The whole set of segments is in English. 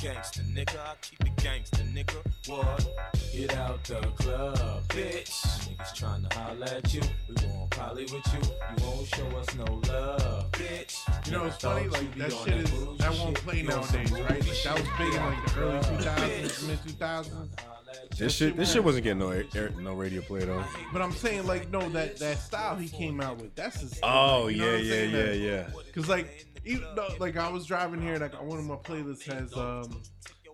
gangster, nigga. I keep it gangster, nigga. What? Get out the club, bitch. Niggas tryna holler at you. We won't poly with you. You won't show us no love, bitch. You know, it's funny, like that shit is that won't play You on some nowadays, right? Like that was big in like the early 2000s, mid 2000s. This shit, this shit wasn't getting no air, no radio play though. But I'm saying like no, that that style he came out with, that's his. Oh you know yeah, yeah, yeah, That- yeah. Cause like even though, like I was driving here, like one of my playlists has um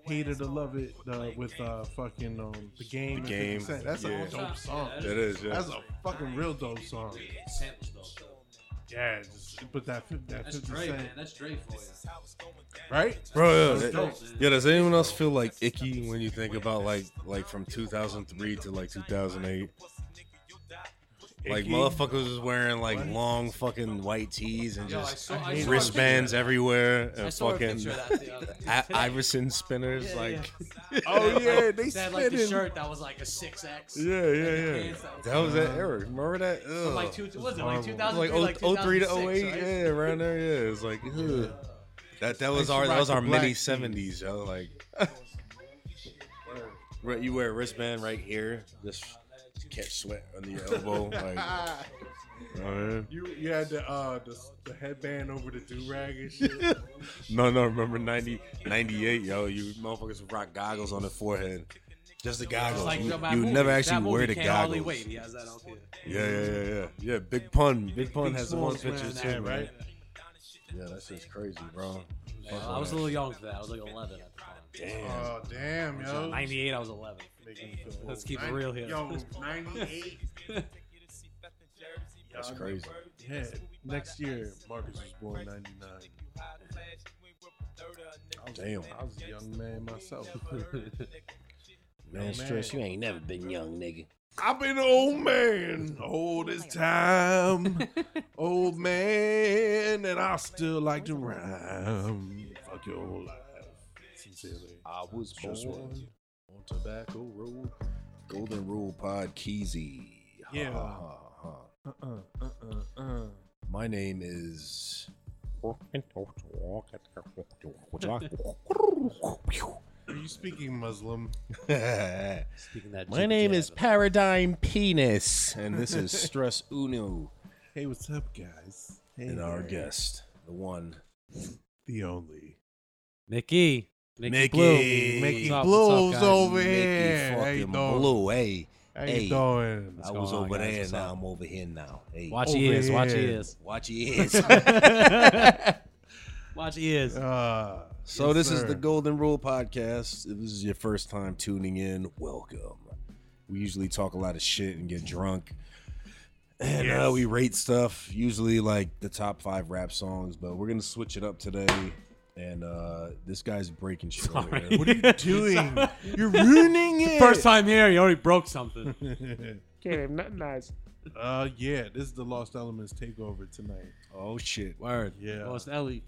"Hate to Love It" uh, with uh fucking um the game. The Game, That's yeah. a dope song. That is, yeah. That's a fucking real dope song. Samples though. Yeah, just put that that That's fifty Dre, cent man. That's Dre for you. right. Bro, yeah, That's that- dope. yeah. Does anyone else feel like icky when you think about like like from 2003 to like 2008? Like motherfuckers was wearing like long fucking white tees and Yo, I just saw, I saw a wristbands picture. everywhere I and saw a fucking picture of that the other day. I- Iverson spinners. Yeah, like, Oh yeah, they They had like the spinning. shirt that was like a six X. yeah, yeah, yeah. that was- That was that era. Remember that? Ugh. Like two, what was it like two thousand? two It thousand was three, like like 03 to 2006, 08, right? yeah, around there, yeah. It's like, ugh. that that was our that rock was the our black mini tees. seventies, yo. Like, Right, you wear a wristband right here, just to catch sweat on your elbow, like. you know I mean? You you had the uh the, the headband over the do rag and shit. No, no, remember 90, 98, yo. You motherfuckers would rock goggles on the forehead. Just the goggles. It's like you you would movie. never actually movie, wear the goggles. Wait. He has that. Yeah, yeah, yeah, yeah. Yeah, Big Pun. Big Pun Big has the one picture too, right? right? Yeah, that's just crazy, bro. Yeah, I was a little young for that. I was like 11 at the time. Damn. Oh damn, yo. 98, I was 11. Making Let's old. keep it real here. Yo, 98. That's crazy. Yeah, next year Marcus was born 99. Damn. I was a young man myself. Man, stress, you ain't never been young, nigga. I've been an old man all this time. old man, and I still like to rhyme. Fuck your whole life. Sincerely. I was Just born on Tobacco Road. Golden Rule Pod Keezy. Yeah. Ha, ha, ha. Uh-uh, uh-uh, uh. My name is. Are you speaking Muslim? Speaking that My name is Paradigm Penis, and this is Stress Uno, Hey, what's up, guys? Hey, and our there. guest, the one, the only Mickey. Mickey. Mickey. Blue. Mickey up, Blues up, over Mickey here. How you fucking doing? Blue. Hey, How hey. you doing? I was on, over guys? there, now? I'm over here now. Hey, Watch Over your ears. Watch your here. ears. watch your ears. Watch your ears. Uh, So yes, this is the Golden Rule podcast. If this is your first time tuning in, welcome. We usually talk a lot of shit and get drunk. And uh, we rate stuff, usually like the top five rap songs, but we're gonna switch it up today. And uh, this guy's breaking shit over Sorry. here. What are you doing? You're ruining it. First time here, you already broke something. Okay, nothing nice. Uh, yeah, this is the Lost Elements takeover tonight. Oh shit! Word. Yeah. It's Ellie.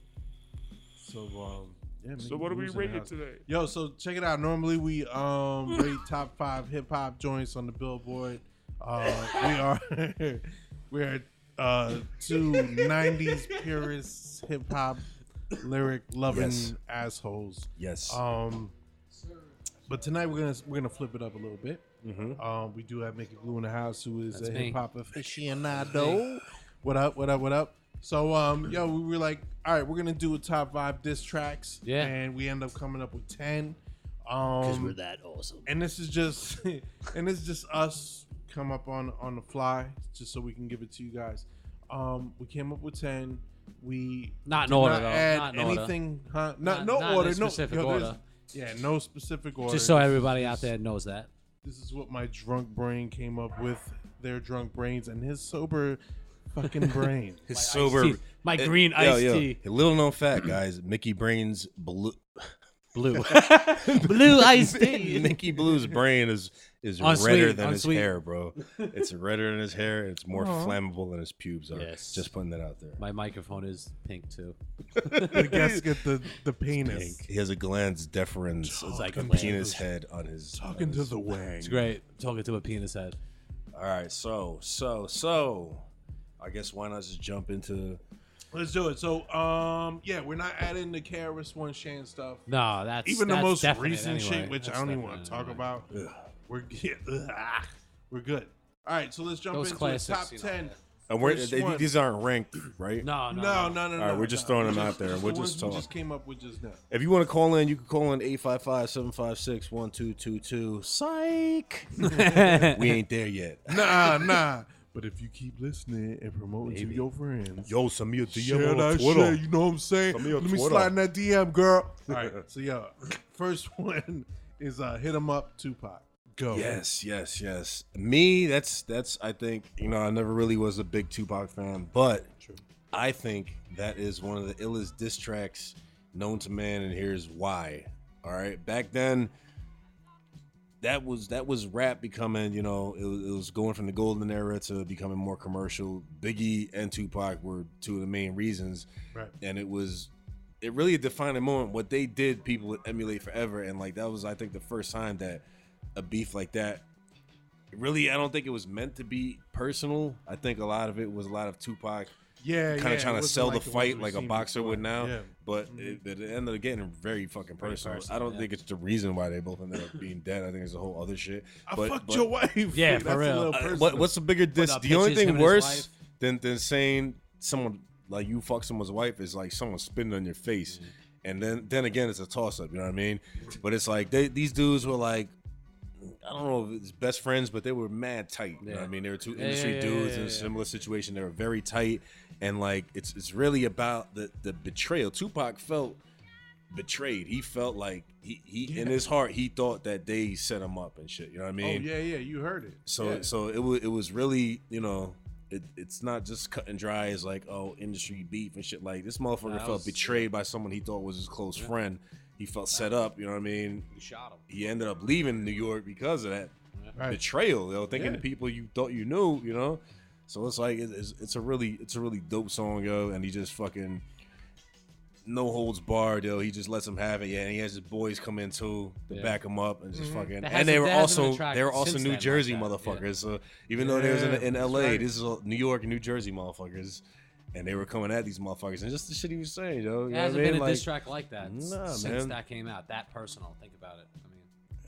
So um, yeah. So what are we rated today? Yo, so check it out. Normally we um rate top five hip hop joints on the Billboard. Uh, we are we're uh two '90s purists, hip hop lyric loving Yes. assholes. Yes. Um, but tonight we're gonna we're gonna flip it up a little bit. Mhm. Um, we do have Mickey Blue in the house, who is That's a hip hop aficionado. What up? What up? What up? So, um, yo, we were like, all right, we're gonna do a top five diss tracks. Yeah. and we end up coming up with ten. Because Um, we're that awesome. and this is just, and it's just us come up on on the fly, just so we can give it to you guys. Um, we came up with ten. We Not in order, not though. add Not in order. anything, huh? Not, Not- no not in order, a no specific yo, order. Yeah, no specific order. Just so everybody just- out there knows that. this is what my drunk brain came up with. Their drunk brains and his sober fucking brain. His My sober. My Eh, green yo, iced yo, tea. A little known fact, guys. Mickey Brain's blue. Blue. Blue iced tea. Mickey Blue's brain is is Unsweet, redder than unsweet. his hair, bro. It's redder than his hair. and It's more flammable than his pubes are. Yes. Just putting that out there. My microphone is pink too. the guests get the the penis. He has a glans deferens, It's like a a penis head on his. Talking on to his- the wang. It's great. Talking to a penis head. All right, so so so, I guess why not just jump into Let's do it. So, um, yeah, we're not adding the KRS One Shan stuff. No, that's Even the most definite recent anyway. shit, which That's I don't even want to talk anyway. about. We're yeah, ugh, we're good. All right, so let's jump Those into classics, the top you know, ten. And we're, they, these aren't ranked, right? No, no, No, no, no, no. All right, we're just no. throwing them Just- out there, just we'll the just ones we talk. just came up with just now. If you want to call in, you can call in 855-756-1222. Psych. we ain't there yet. Nah, nah. But if you keep listening and promoting to your friends, Yo, send me a DM share on that Twitter. shit. You know what I'm saying? Send me a Let me slide in that DM, girl. All right, so yeah, first one is uh, hit 'em up, Tupac. Go. Yes, yes, yes. Me, that's that's. I think you know, I never really was a big Tupac fan, but I think that is one of the illest diss tracks known to man, and here's why. All right, back then, that was that was rap becoming. You know, it was, it was going from the golden era to becoming more commercial. Biggie and Tupac were two of the main reasons, Right. and it was. It really a defining moment. What they did, people would emulate forever, and like that was, I think, the first time that a beef like that really i don't think it was meant to be personal i think a lot of it was a lot of tupac Yeah, kind yeah, of trying to sell like the fight like a boxer before. would now Yeah. but it, it ended up getting very fucking personal, personal, i don't yeah. think it's the reason why they both ended up being dead i think it's a whole other shit I but, fucked but- your wife. Yeah, That's for a real. little uh, what, what's the bigger diss the only thing worse than than saying someone like you fuck someone's wife is like someone spitting on your face Mm-hmm. and then then again it's a toss up you know what i mean but it's like they, these dudes were like I don't know if it's best friends, but they were mad tight. You know what I mean? They were two industry yeah, yeah, dudes yeah, in a similar situation. They were very tight, and like it's it's really about the the betrayal. Tupac felt betrayed. He felt like he, he in his heart he thought that they set him up and shit. You know what I oh, mean? Oh yeah, yeah, you heard it. So Yeah. so it was it was really you know it, it's not just cut and dry as like oh industry beef and shit like this motherfucker that felt betrayed by someone he thought was his close friend. He felt set up. You know what I mean? You shot him. He ended up leaving New York because of that right. betrayal. You know, thinking Yeah. the people you thought you knew. You know, so it's like it's, it's a really it's a really dope song, yo. And he just fucking no holds barred, yo. He just lets them have it. Yeah, and he has his boys come in too to Yeah. back him up and just mm-hmm. fucking. And they were that hasn't been also they were also New then like Jersey yeah. motherfuckers. So even though they was in, in L.A., right. this is all New York and New Jersey motherfuckers. And they were coming at these motherfuckers, and just the shit he was saying, yo. You It know what I hasn't mean? been a Like, diss track like that Nah, since man. that came out. That personal. Think about it.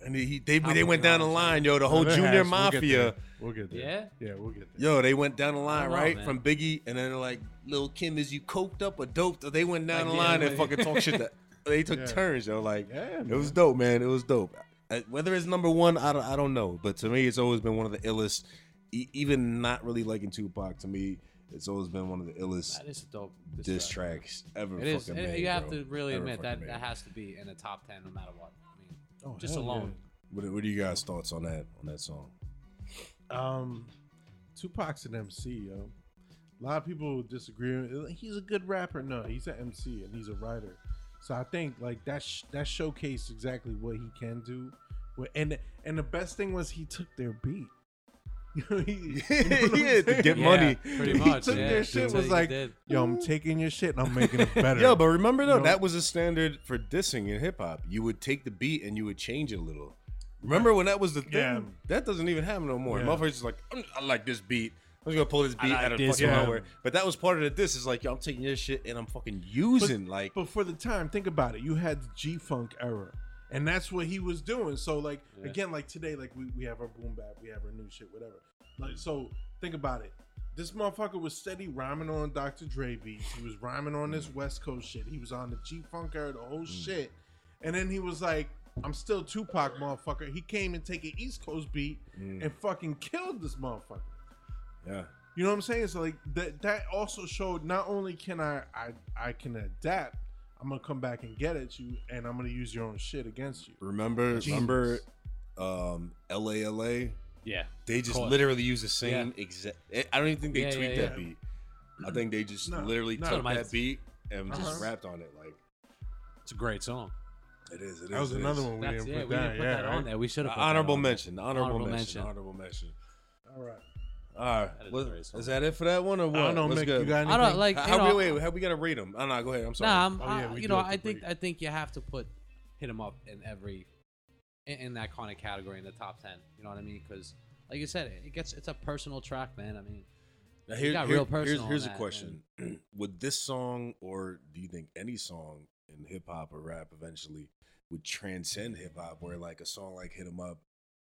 I mean, and he, they How they went down the line, yo. The whole Another Junior hash, we'll get Mafia. there. We'll get there. Yeah? Yeah, we'll get there. Yo, they went down the line, don't know, right? From Biggie, and then they're like, Lil Kim, is you coked up or doped? They went down Like, the yeah, line and fucking talk shit that they took Yeah. turns, yo. Like, Yeah, it was dope, man. It was dope. Uh, Whether it's number one, I don't, I don't know. But to me, it's always been one of the illest. E- even not really liking Tupac, to me, it's always been one of the illest that is dope diss, diss track. tracks ever. It is. fucking and made, you have bro. to really Ever admit that fucking that has to be in the top ten no matter what. I mean, Oh, just hell alone. What, what are you guys' thoughts on that on that song? Um, Tupac's an MC, yo. A lot of people disagree. He's a good rapper. No, he's an MC and he's a writer. So I think like that sh- that showcased exactly what he can do. And and the best thing was he took their beat. You know, he, you know Yeah, to get Yeah, money. pretty He much. took yeah. their shit, That's was like, did. Yo, I'm taking your shit and I'm making it better. Yo, but remember though, You know? that was a standard for dissing in hip hop. You would take the beat and you would change it a little. Remember when that was the thing? Yeah. That doesn't even happen no more. Yeah. Motherfuckers just like, "I'm- like this beat. I'm just gonna pull this beat like out of this fucking one. nowhere. But that was part of the diss. Is like, yo, I'm taking your shit and I'm fucking using like. But for the time, think about it. You had the G Funk era, and that's what he was doing. So like again, like today, like we, we have our boom bap, we have our new shit, whatever. Like so, think about it. This motherfucker was steady rhyming on Dr. Dre beats. He was rhyming on this mm. West Coast shit. He was on the G Funk era, the whole mm. shit. And then he was like, "I'm still Tupac, motherfucker." He came and take an East Coast beat mm. and fucking killed this motherfucker. yeah. You know what I'm saying? So like that that also showed not only can I I I can adapt, I'm gonna come back and get at you, and I'm gonna use your own shit against you. Remember, Genius. remember, um, LALA. Yeah. They just Caught. literally use the same exact. I don't even think they Yeah, tweaked yeah, that beat. I think they just No, literally no. took that beat and just Uh-huh. rapped on it. Like It's a great song. it is. It is. That was another is. one we That's, didn't yeah, put we down. didn't put yeah, that right? on there. We should have. The honorable mention. Honorable, Honorable mention. mention. Honorable mention. All right. All right. That is What- a great song. is that it for that one or what? I don't know, What's Mick. good? You got anything? I don't like. How, you how know, we wait? How we gotta rate them? Oh no, go ahead. I'm sorry. Nah, I'm, Oh, yeah, I- you do know, have I think rate. I think you have to put hit him up in every in, in that kind of category in the top ten. You know what I mean? Because like you said, it, it gets it's a personal track, man. I mean, Now He got real personal Here's, on here's a that, question: Would this song, or do you think any song in hip hop or rap eventually would transcend hip hop? Where like a song like hit "Hit 'Em Up,"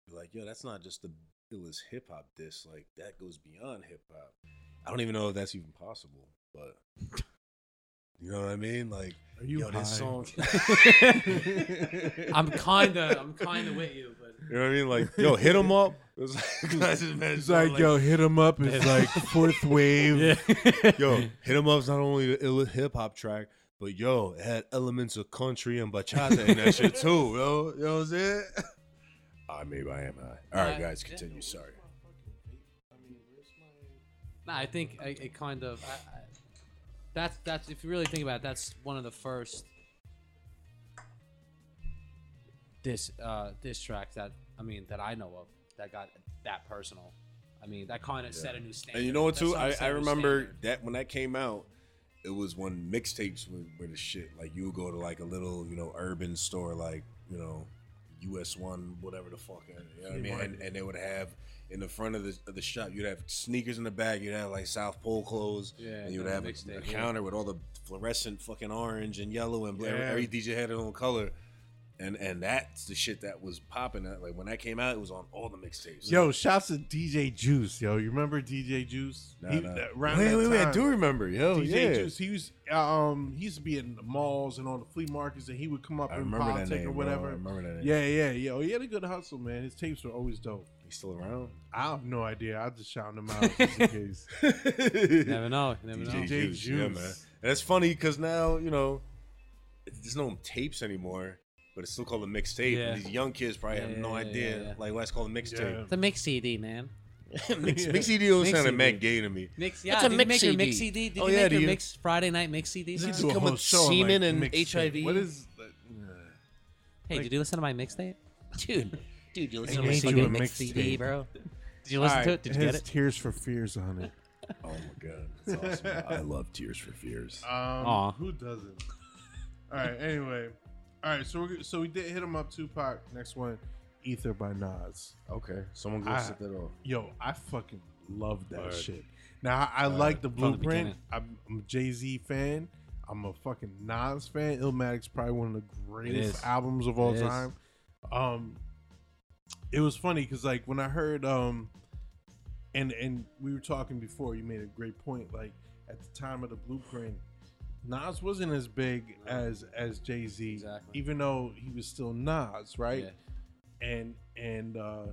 be like, yo, that's not just the illest hip hop diss. Like that goes beyond hip hop. I don't even know if that's even possible, but you know what I mean? Like, Are you yo, this song. I'm kinda, I'm kinda with you, but You know what I mean? Like, yo, hit 'em up. It was like, I It's something like, yo, hit him up. It's like fourth wave. yo, hit 'em up's not only the hip hop track, but yo, it had elements of country and bachata in that shit too, yo. You know what I'm saying? Ah, maybe I am high. All right, Nah, guys, continue. Sorry. Nah, I think I, it kind of. I, I, that's that's if you really think about it, that's one of the first diss uh diss tracks that I mean that I know of that got that personal. I mean that kind of set a new standard. And you know what That too? song I, set I a new remember standard. that when that came out, it was when mixtapes were, were the shit. Like you would go to like a little, you know, urban store like, you know, US one, whatever the fuck. You know what I mean? And, and they would have in the front of the, of the shop, you'd have sneakers in the back, you'd have like South Pole clothes, Yeah, and you would have a, a counter with all the fluorescent fucking orange and yellow and blue. Yeah. Every DJ had their own color. And and that's the shit that was popping. That like when that came out, it was on all the mixtapes. Yo, shouts to DJ Juice. Yo, you remember DJ Juice? Nah, He- nah. that- around wait, wait, wait! I do remember. Yo, DJ yeah. Juice. He was um he used to be in the malls and on the flea markets, and he would come up I in remember that politics name, or bro. whatever. I remember that name. Yeah, yeah, yo, he had a good hustle, man. His tapes were always dope. He's still around. I have no idea. I just shout him out just in case. Never know. Never know. DJ DJ Juice, yeah, man. And it's funny because now you know there's no tapes anymore, but it's still called a mixtape. Yeah. These young kids probably Yeah, have no yeah, yeah, idea yeah. like why it's called a Yeah. mixtape. It's a mix CD, man. Mix, Yeah. mix CD don't Mix sound CD. mad gay to me. Mix, It's yeah. a did you mix make your CD. mix CD? Did Oh, you yeah, make do your you? mix Friday night mix CD? Does song? it Do a come whole with show on, semen and mixtape. HIV? What is? that? Hey, did you listen to my mixtape? Dude, dude, you listen I to my made you CD, a mix mixtape. CD, bro. Did you listen to it? Did you it get has it? Tears for Fears on it. Oh my god, that's awesome. I love Tears for Fears. Um, Aw. who doesn't? All right. Anyway, all right. So we so we did hit him up. Tupac. Next one, Ether by Nas. Okay, someone go I- set that off. Yo, I fucking love that Word. shit. Now I, I like the From the blueprint. beginning. I'm, I'm a Jay Z fan. I'm a fucking Nas fan. Illmatic's probably one of the greatest albums of all It is. time. Um, it was funny because like when I heard um, and and we were talking before. You made a great point. Like at the time of the blueprint, Nas wasn't as big as as Jay Z, Exactly. even though he was still Nas, right? Yeah. and and uh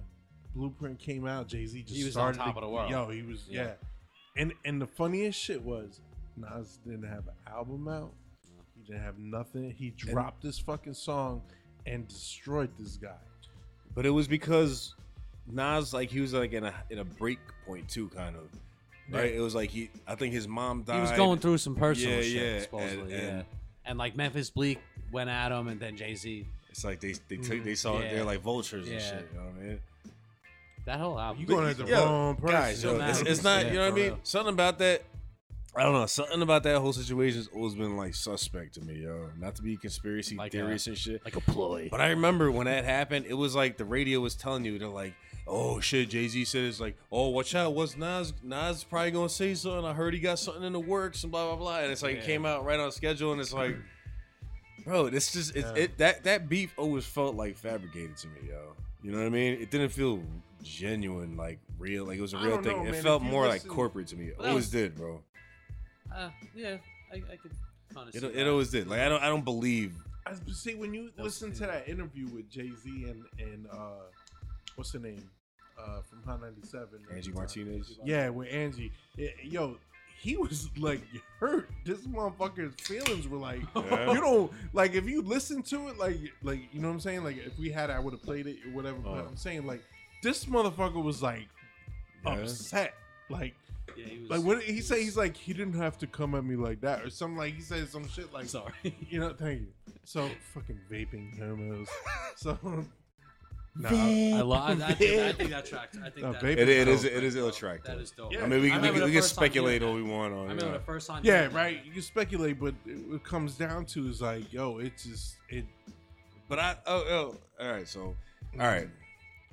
Blueprint came out, Jay Z just He was on started top to- of the world. Yo, he was yeah. Yeah. And and the funniest shit was Nas didn't have an album out. He didn't have nothing. He dropped this fucking song and destroyed this guy. But it was because Nas, like, he was like in a in a break point too, kind of. Right? It was like he. I think his mom died. He was going through some personal Yeah, shit, yeah, supposedly. and- yeah. and- And like Memphis Bleek went at him, and then Jay Z. It's like they they took they mm, saw it. Yeah. They're like vultures and shit. You know what I mean? That whole album. You going at the Yo, wrong person. Guys, yo, it's, it's not. Yeah, you know what I for mean? real. Something about that. I don't know. Something about that whole situation has always been like suspect to me, yo. Not to be conspiracy Like a- theorists and shit. like a ploy. But I remember when that happened, it was like the radio was telling you, they're like, oh shit, Jay Z said it's like, oh, watch out, what's Nas? Nas probably gonna say something. I heard he got something in the works and blah, blah, blah. And it's like, it came out right on schedule, and it's like, bro, this just, it's, Yeah. it, that, that beef always felt like fabricated to me, yo. You know what I mean? It didn't feel genuine, like real, like it was a real thing. know, it man. felt more listen- like corporate to me. It always was- did, bro. Uh, yeah, I, I could kind of It, see it that. always did. Like I don't, I don't believe. I see when you That was- listen to that interview with Jay Z and and uh what's her name? Uh from Hot 97. Angie Uh, Martinez. Yeah, with Angie. Yeah, yo, he was like hurt. This motherfucker's feelings were like, Yeah. you don't like if you listen to it, like, like you know what I'm saying. Like if we had, it, I would have played it or whatever. But Uh. I'm saying like this motherfucker was like Yeah. upset. Like, Yeah, he was. like what did he say? He's like he didn't have to come at me like that or something. Like he said some shit like, Sorry. you know, thank you. So fucking vaping homos. So. Nah, I love. I, I, think, I think that tracks. I think No, that. vape It, it is, dope. it is ill track. That dope. Yeah. I mean, we, I can we, can, we can speculate hearing all we want I on. remember yeah. the first time. Yeah, hearing that. right. You can speculate, but it, it comes down to is like, yo, it's just it. But I oh oh all right so all right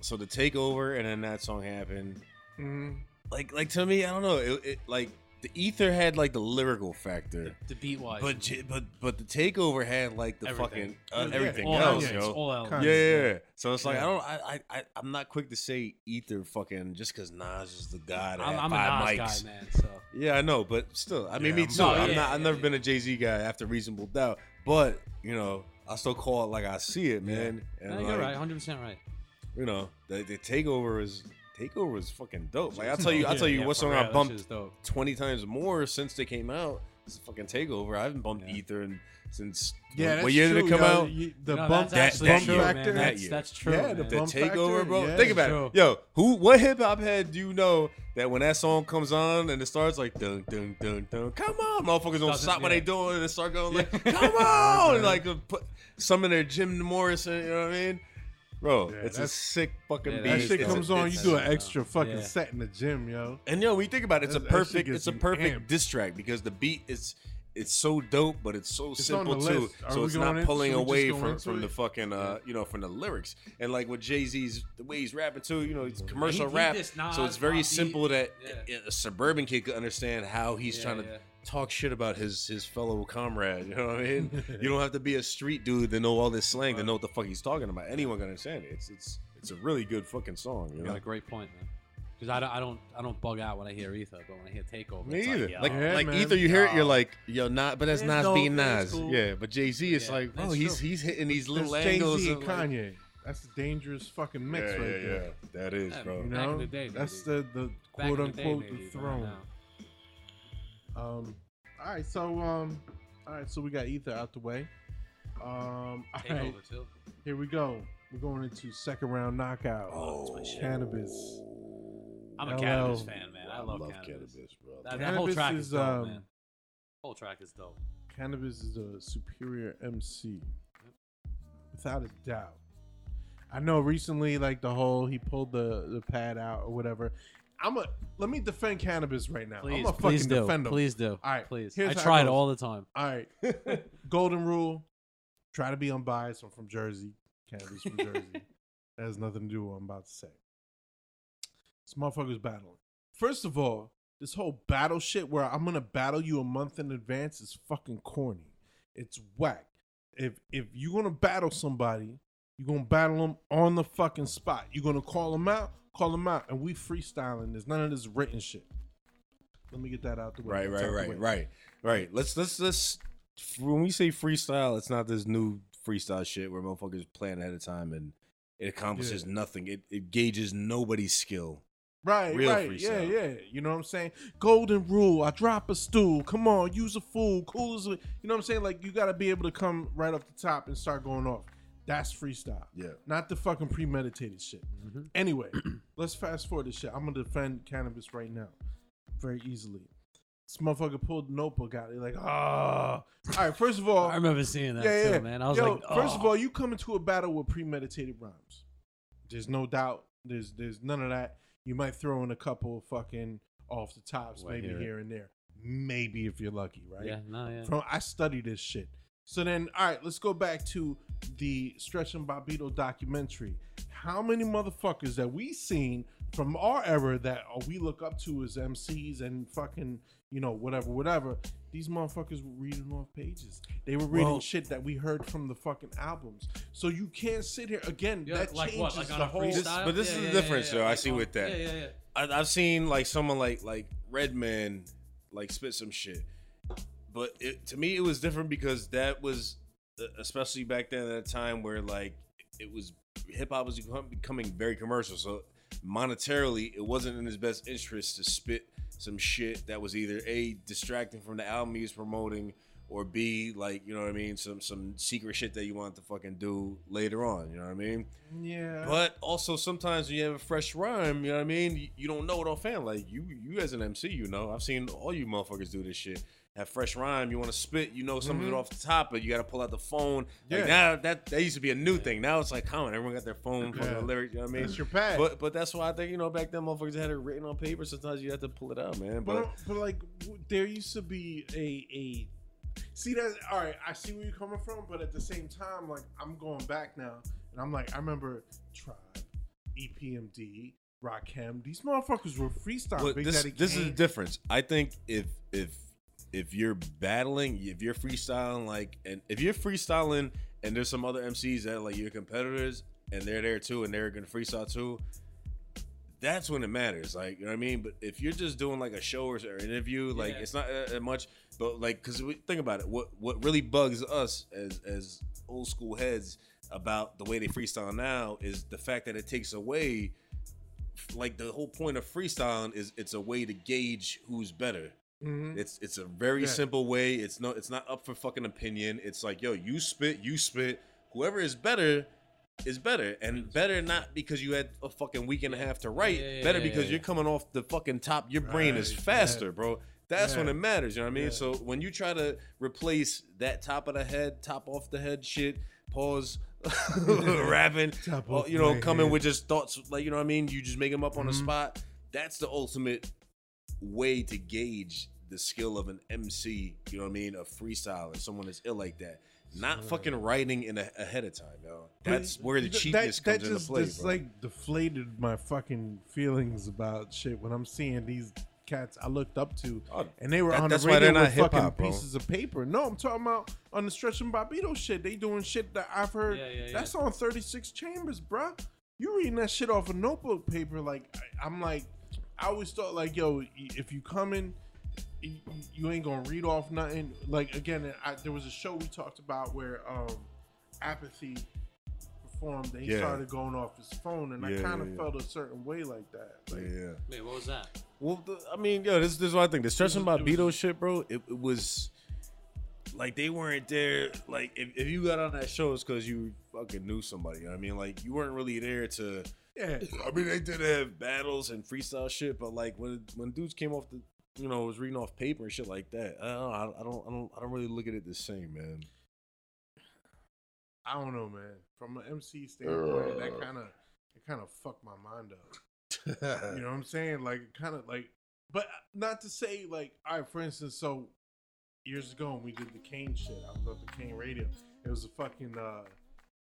so the takeover and then that song happened. mhm. Like like to me, I don't know. It, it like the ether had like the lyrical factor, The beat wise, but J- but but the takeover had like the Everything. fucking uh, Yeah, everything all else, Kanye. yo. all else. Yeah, yeah, yeah. So it's like Yeah. I don't, I, I, I, I'm not quick to say Ether fucking just because Nas is the guy that I'm, had I'm a five Nas mics. guy, man. So Yeah, I know, but still, I mean, Yeah, me I'm too. not- I'm yeah, not. I've yeah, never yeah. been a Jay Z guy after reasonable doubt, but you know, I still call it like I see it, man. And no, like, you're right, 100 percent right. You know, the, the takeover is takeover is fucking dope. Like I'll tell you, I'll tell you Yeah, what for song real, I bumped shit is dope. 20 times more since they came out. It's a fucking takeover. I haven't bumped Yeah. Ether and since Yeah, what, year true, did it come yo. out? You- the No, bump, that's that- actually that true, year. factor. man. That's, year. that's true. Yeah, the the bump takeover, factor, bro. yeah. Think about True. it, yo. Who? What hip hop head do you know that when that song comes on and it starts like dun dun dun dun, come on, motherfuckers don't Doesn't- stop what they doing and start going like, come on, and like uh, put some in their Jim Morrison. You know what I mean? Bro, Yeah, it's a that's- sick fucking Yeah, beat. that Beast, shit It's a- comes on, you it's- do an Yeah. extra fucking Yeah. set in the gym, yo. And yo, when you think about it, it's a That- that shit perfect, gets it's a you perfect amped. diss track because the beat is it's so dope, but it's so It's on simple the too. list. Are So we it's going not in- pulling should we just away go from, into from the it? fucking uh you know from the lyrics. And like with Jay Z's the way he's rapping too, you know, it's commercial he rap. dissed Nas, so it's very Pop, simple he- that yeah. a, a suburban kid could understand how he's Yeah, trying to yeah. Talk shit about his his fellow comrade. You know what I mean? you don't have to be a street dude to know all this slang to know what the fuck he's talking about. Anyone can understand it. It's it's it's a really good fucking song. You You know. got a great point, man. Because I don't, I don't, I don't bug out when I hear Ether, but when I hear Takeover, Me it's either. Like, yo, Like, Yeah, like man. either you hear it, you're Yo. like, yo, not, but that's It's Nas dope, being man, Nas. cool. Yeah, but Jay Z, it's Yeah, like, oh, that's he's true. he's hitting these little That's Jay angles. Z and and like- Kanye. That's a dangerous fucking mix yeah, right yeah, there. yeah. That is, bro. You Back know, in the day, that's the the quote in the day, unquote maybe, the but throne. Now. Um, all right, so um, all right, so we got Ether out the way. Um, all right, Takeover too. here we go. We're going into second round knockout. Oh, Canibus. I'm a LL. Canibus fan, man. I love, Canibus. bro. That, that whole track is, is, dope, um, man. Whole track is dope. Canibus is a superior MC, without a doubt. I know recently, like the whole he pulled the the pad out or whatever. I'm a let me defend Canibus right now. Please, I'm a please fucking do. defend him. Please do. All right, please. here's I how try it all the time. All right. Golden rule. Try to be unbiased. I'm from Jersey. Canibus from Jersey. That has nothing to do with what I'm about to say. This motherfucker's battling. First of all, this whole battle shit where I'm gonna battle you a month in advance is fucking corny. It's whack. If if you're gonna battle somebody, you're gonna battle them on the fucking spot. You're gonna call them out, call them out, and we freestyling. There's none of this written shit. Let me get that out the way. Right, right, right, way. right, right. Let's let's let's. When we say freestyle, it's not this new freestyle shit where motherfuckers plan ahead of time and it accomplishes nothing. It it gauges nobody's skill. Right, Real right, yeah, yeah. You know what I'm saying? Golden rule. I drop a stool. Come on, use a fool. Cool as a, you know what I'm saying? Like you got to be able to come right off the top and start going off. That's freestyle. Yeah. Not the fucking premeditated shit. Anyway, let's fast forward this shit. I'm gonna defend Canibus right now, very easily. This motherfucker pulled the notebook out. They're like, ah. All right. First of all, I remember seeing that yeah, too, yeah. man. I was Yo, like, first of oh. all, you come into a battle with premeditated rhymes. There's no doubt. There's there's none of that. You might throw in a couple of fucking off the tops, Oh, I maybe hear it. here and there. Maybe if you're lucky, right? yeah, no, yeah. From I study this shit. So then, all right, let's go back to the Stretch and Bobbito documentary. How many motherfuckers that we seen from our era that oh, we look up to as MCs and fucking you know whatever, whatever. These motherfuckers were reading off pages. They were reading Well- shit that we heard from the fucking albums. So you can't sit here again. Yeah, that like changes what? Like on the a whole. This- freestyle? but this Yeah, is yeah, the difference, yeah, though. I see with that. Yeah, yeah, yeah. I, I've seen like someone like like Redman like spit some shit, but it, to me it was different because that was uh, especially back then at a time where like it was hip hop was becoming very commercial. So monetarily, it wasn't in his best interest to spit some shit that was either a distracting from the album he was promoting. Or B, like you know what I mean, some some secret shit that you want to fucking do later on. You know what I mean? yeah. But also sometimes when you have a fresh rhyme, you know what I mean? You, you don't know it offhand. Like you you as an MC, you know. I've seen all you motherfuckers do this shit. Have fresh rhyme, you want to spit, you know some of it Mhm. off the top, but you got to pull out the phone. Yeah. Like now that that used to be a new thing. Now it's like common. Everyone got their phone, fucking the lyrics. You know what I mean? That's your pad. But but that's why I think you know back then motherfuckers had it written on paper. Sometimes you have to pull it out, man. But, But but like there used to be a a see that all right I see where you're coming from but at the same time like I'm going back now and I'm like I remember Tribe EPMD Rakim. These motherfuckers were freestyle. Big this this is the difference. I think if if if you're battling, if you're freestyling, like, and if you're freestyling, and there's some other MCs that are like your competitors, and they're there too, and they're gonna freestyle too. That's when it matters, like you know what I mean. But if you're just doing like a show or or interview, like Yeah. it's not uh, uh, much. But like, cause we think about it, what what really bugs us as as old school heads about the way they freestyle now is the fact that it takes away like the whole point of freestyling is it's a way to gauge who's better. Mhm. It's it's a very Yeah. simple way. It's no it's not up for fucking opinion. It's like, yo, you spit, you spit. Whoever is better is better. And better not because you had a fucking week and a half to write. Yeah, better because you're coming off the fucking top. Your brain is faster, bro. That's when it matters, you know what I mean? So when you try to replace that top of the head, top off the head shit, pause rapping, or, you know, coming head. with just thoughts like you know what I mean? You just make them up on the Mhm. spot. That's the ultimate way to gauge the skill of an MC, you know what I mean? A freestyler, someone that's ill like that. Not fucking writing in a, ahead of time, yo. That's where the Th- cheapness that, comes that into just, play, just bro. like deflated my fucking feelings about shit when I'm seeing these cats I looked up to, Oh, and they were that- on that's the why radio they're not with fucking hip-hop, bro. pieces of paper. No, I'm talking about on the Stretch and Bobbito shit. They doing shit that I've heard. Yeah, yeah, yeah. That's on 36 chambers, bruh. You reading that shit off a notebook paper? Like I, I'm like, I always thought like, yo, if you coming, you, you ain't gonna read off nothing. Like again, I, there was a show we talked about where um, apathy performed. And he Yeah. started going off his phone, and I kind of yeah, yeah. felt a certain way like that. Like, yeah. Wait, what was that? Well, the, I mean, yo, this, this is what I think. The stressing about it Beto was- shit, bro. It, it was like they weren't there. Like if, if you got on that show, it's because you fucking knew somebody. You know what I mean, like you weren't really there to. yeah, I mean, they did have battles and freestyle shit, but like when when dudes came off the, you know, was reading off paper and shit like that. I don't, know, I, I don't, I don't, I don't really look at it the same, man. I don't know, man. From an MC standpoint, that kind of it kind of fucked my mind up. You know what I'm saying? Like kind of like, but not to say like, all right. For instance, so years ago when we did the Kane shit, I was up at Kane Radio. It was a fucking uh,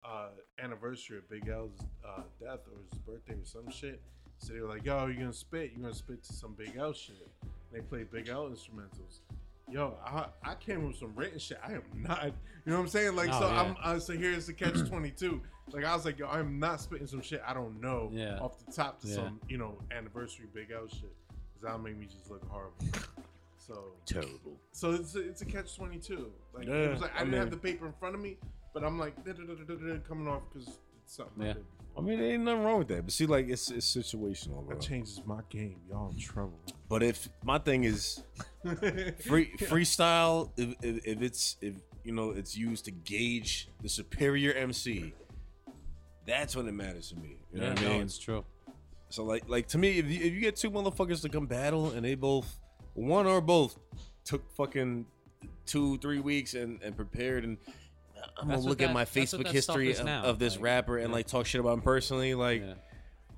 uh, anniversary of Big L's uh, death or his birthday or some shit. So they were like, "Yo, you're gonna spit? You're gonna spit to some Big L shit?" And they play Big L instrumentals. Yo, I, I came with some written shit. I am not, you know what I'm saying? Like, Oh, so yeah. I'm, uh, so here's the catch 22. Like, I was like, yo, I'm not spitting some shit I don't know Yeah. off the top to Yeah. some, you know, anniversary Big L shit. Cause that'll make me just look horrible. So, Terrible. so it's a, it's a catch 22. Like, Yeah, it was like, I, I didn't have the paper in front of me, but I'm like, coming off because it's something I Yeah. Did. I mean, there ain't nothing wrong with that. But see, like it's it's situational, bro. That changes my game. Y'all in trouble. But if my thing is free freestyle, if, if, if it's if you know it's used to gauge the superior MC, that's when it matters to me. You know what I no, mean? it's true. So like like to me, if you, if you get two motherfuckers to come battle and they both one or both took fucking two three weeks and and prepared and. I'm That's gonna what look at that- my that's what Facebook that stuff history is of, now, of this like, rapper and like talk shit about him personally. Like Yeah.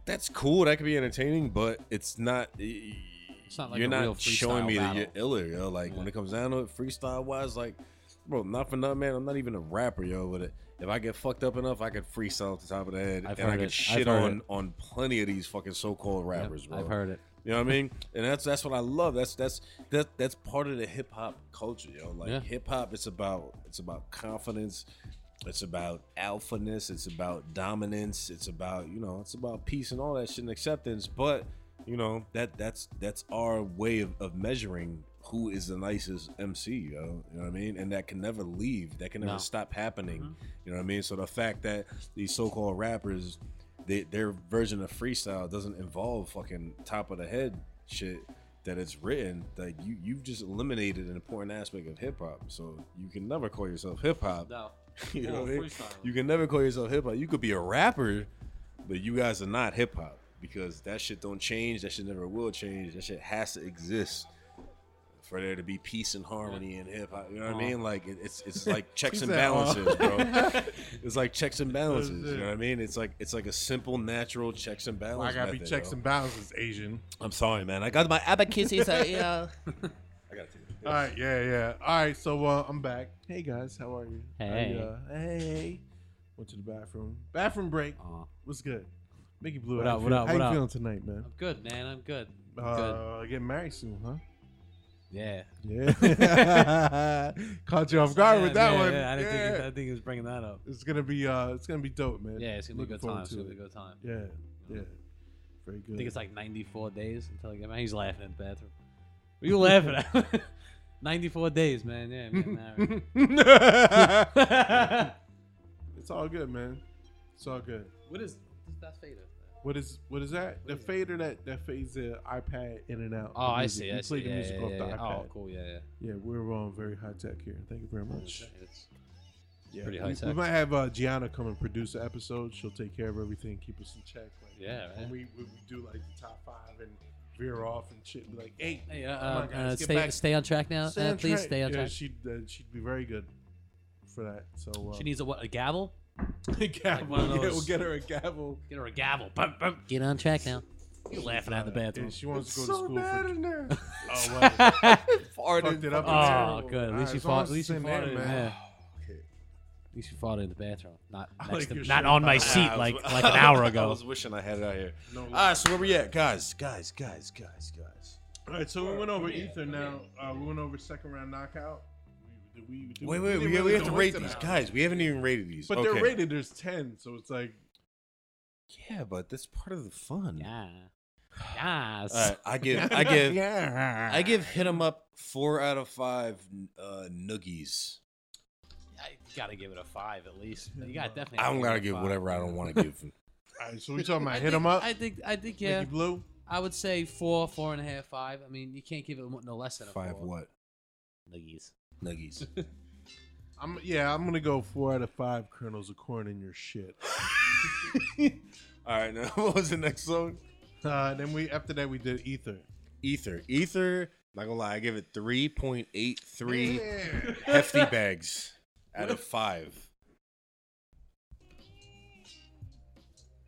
that's cool. That could be entertaining, but it's not. It's not like you're a real not showing freestyle me that battle. you're iller, yo. Like when it comes down to it, freestyle wise, like, bro, not for nothing, man. I'm not even a rapper, yo. But if I get fucked up enough, I could freestyle off the top of the head, I've and I heard could it. shit heard on it. on plenty of these fucking so-called Yep, rappers, bro. I've heard it. You know what I mean? And that's that's what I love. That's that's that that's part of the hip hop culture, yo. Like Yeah. hip hop, it's about it's about confidence. It's about alphaness. It's about dominance. It's about you know, it's about peace and all that shit and acceptance. But you know that that's that's our way of, of measuring who is the nicest MC, yo. You know what I mean? And that can never leave. That can never No. stop happening. Mm-hmm. You know what I mean? So the fact that these so-called rappers, they, their version of freestyle doesn't involve fucking top of the head shit that it's written, like you you've just eliminated an important aspect of hip hop. So you can never call yourself hip hop. No. You know what I mean? You can never call yourself hip hop. You could be a rapper, but you guys are not hip hop because that shit don't change. That shit never will change. That shit has to exist for there to be peace and harmony in hip hop. You know what I mean? Like it, it's it's like checks and balances, bro. it's like checks and balances. You know what I mean? It's like it's like a simple, natural checks and Well, balances. I gotta be checks yo. and balances, Asian. I'm sorry, man. I got my abacuses. uh, yeah. I got to. All right, yeah, yeah. All right, so uh, I'm back. Hey guys, how are you? Hey. I, uh, hey. Went to the bathroom. Bathroom break. Aw. What's good? Mickey Blue. What how up, you what feel- up, How what you up? feeling tonight, man? I'm good, man. I'm good. I'm good. Uh, getting married soon, huh? Yeah. Yeah. Caught you off guard Yeah, with that yeah, one. Yeah, I didn't think. Yeah. He, I think he was bringing that up. It's gonna be uh, it's gonna be dope, man. Yeah, it's gonna be a good time. It's gonna be a good time. Yeah, yeah, very good. I think it's like 94 days until I get married. He's laughing in the bathroom. What are you laughing at? 94 days, man. Yeah, I'm getting married. it's all good, man. It's all good. what is what's that fader? What is what is that? The fader that that fades the iPad in and out. Oh, I see. We I play see. the Yeah, music yeah, off yeah, the yeah. iPad. Oh, cool. Yeah, yeah. Yeah, we're um, very high tech here. Thank you very much. It's Yeah, pretty we- high We, tech. might have uh, Gianna come and produce the episode. She'll take care of everything, keep us in check. Like, Yeah, when we, when we do like the top five and veer off and shit, be like, hey, Hey, uh, come on, uh, guys, uh, get stay back. stay on track now. Stay Uh, on please track. stay on yeah, track. She'd uh, she'd be very good for that. So uh, She needs a what? A gavel? a gavel. one of Yeah, we'll those- get her a gavel. Get her a gavel. Bum, bum. Get on track now. You're laughing out in the Yeah, bathroom? she wants to go to school for. there. Oh, well. Farted. Fucked it up. Oh, Terrible. good. At All least right, you as fought. as At least it's you in there, fought it. man. Yeah. At least you fought it in the bathroom, not next like to, your not shirt. on my seat I was- like like an hour ago. I ago. was wishing I had it out here. No, All right, so where we at, guys? Guys, guys, guys, guys. All right, so we went over Ether now. Uh, we went over second round knockout. We, did we, did Wait, we wait, didn't we, really we have to rate into these, guys. We haven't even rated these. But okay. they're rated. There's ten, so it's like Yeah, but that's part of the fun. Yeah. Yes. All right, I give, I give, yeah. I give hit 'em up four out of five uh, noogies. I gotta give it a five at least. You got definitely. I'm have gonna it give whatever I don't want to give. All right, so we talking I about hit think- them up. I think. I think. Yeah. Mickey Blue. I would say four, four and a half, five. I mean, you can't give it no less than a Five four. what? Nuggies. Nuggies. I'm yeah. I'm gonna go four out of five kernels of corn in your shit. All right, now what was the next song? Uh, then we after that we did Ether. Ether. Ether. Not gonna lie, I give it three point eight three Yeah. hefty bags out of five.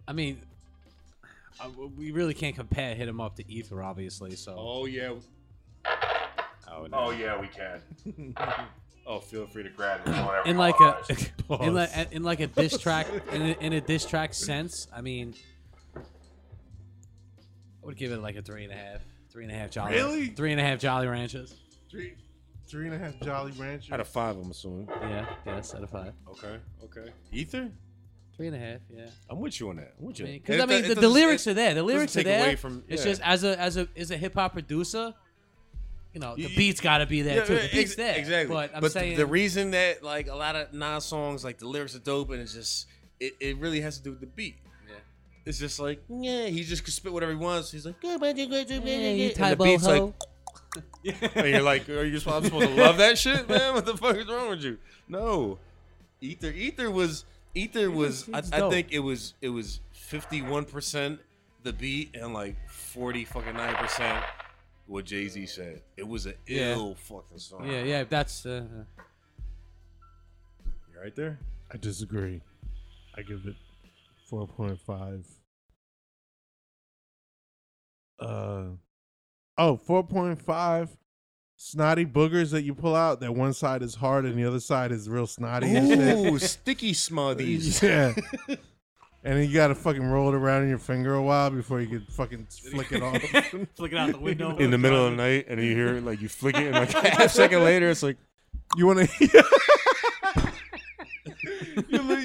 I mean, uh, we really can't compare hit him up to Ether, obviously. So. Oh yeah. Oh, Oh yeah, we can. oh, feel free to grab it. whenever in like a guys. in like in like a diss track in a, in a diss track sense. I mean, I would give it like a three and a half, three and a half jolly, Really? three and a half jolly ranches. three, three and a half Jolly Ranchers. out of five, I'm assuming. Yeah, yes, out of five, Okay, okay. Ether. three and a half. Yeah, I'm with you on that. I'm with you. because It- I mean, the, the lyrics it are there. The lyrics are there. away from. It's just as a as a as a hip hop producer, you know, the beats got to be there Yeah, too. The beats there, Exactly. But I'm the- saying the reason that like a lot of Nas songs, like the lyrics are dope, and it's just it, it really has to do with the beat. Yeah. It's just like yeah, he just can spit whatever he wants. He's like, "Good, but you good, you Yeah, you good," and the beat's like, and you're like, are you supposed, supposed to love that shit, man? What the fuck is wrong with you? No, Ether, Ether was, Ether was. I, I think it was, it was 51 percent the beat and like 40 fucking nine percent what Jay Z said. It was an Yeah. ill fucking song. yeah, yeah, that's. Uh, you right there. I disagree. I give it four point five. Uh oh, 4.5 snotty boogers that you pull out. That one side is hard and the other side is real snotty and shit. Ooh, sticky smoothies. Yeah. And then you gotta fucking roll it around in your finger a while before you can fucking flick it off. flick it out the window In the middle of the night, and you hear it, like you flick it, and like a half second later, it's like, You wanna You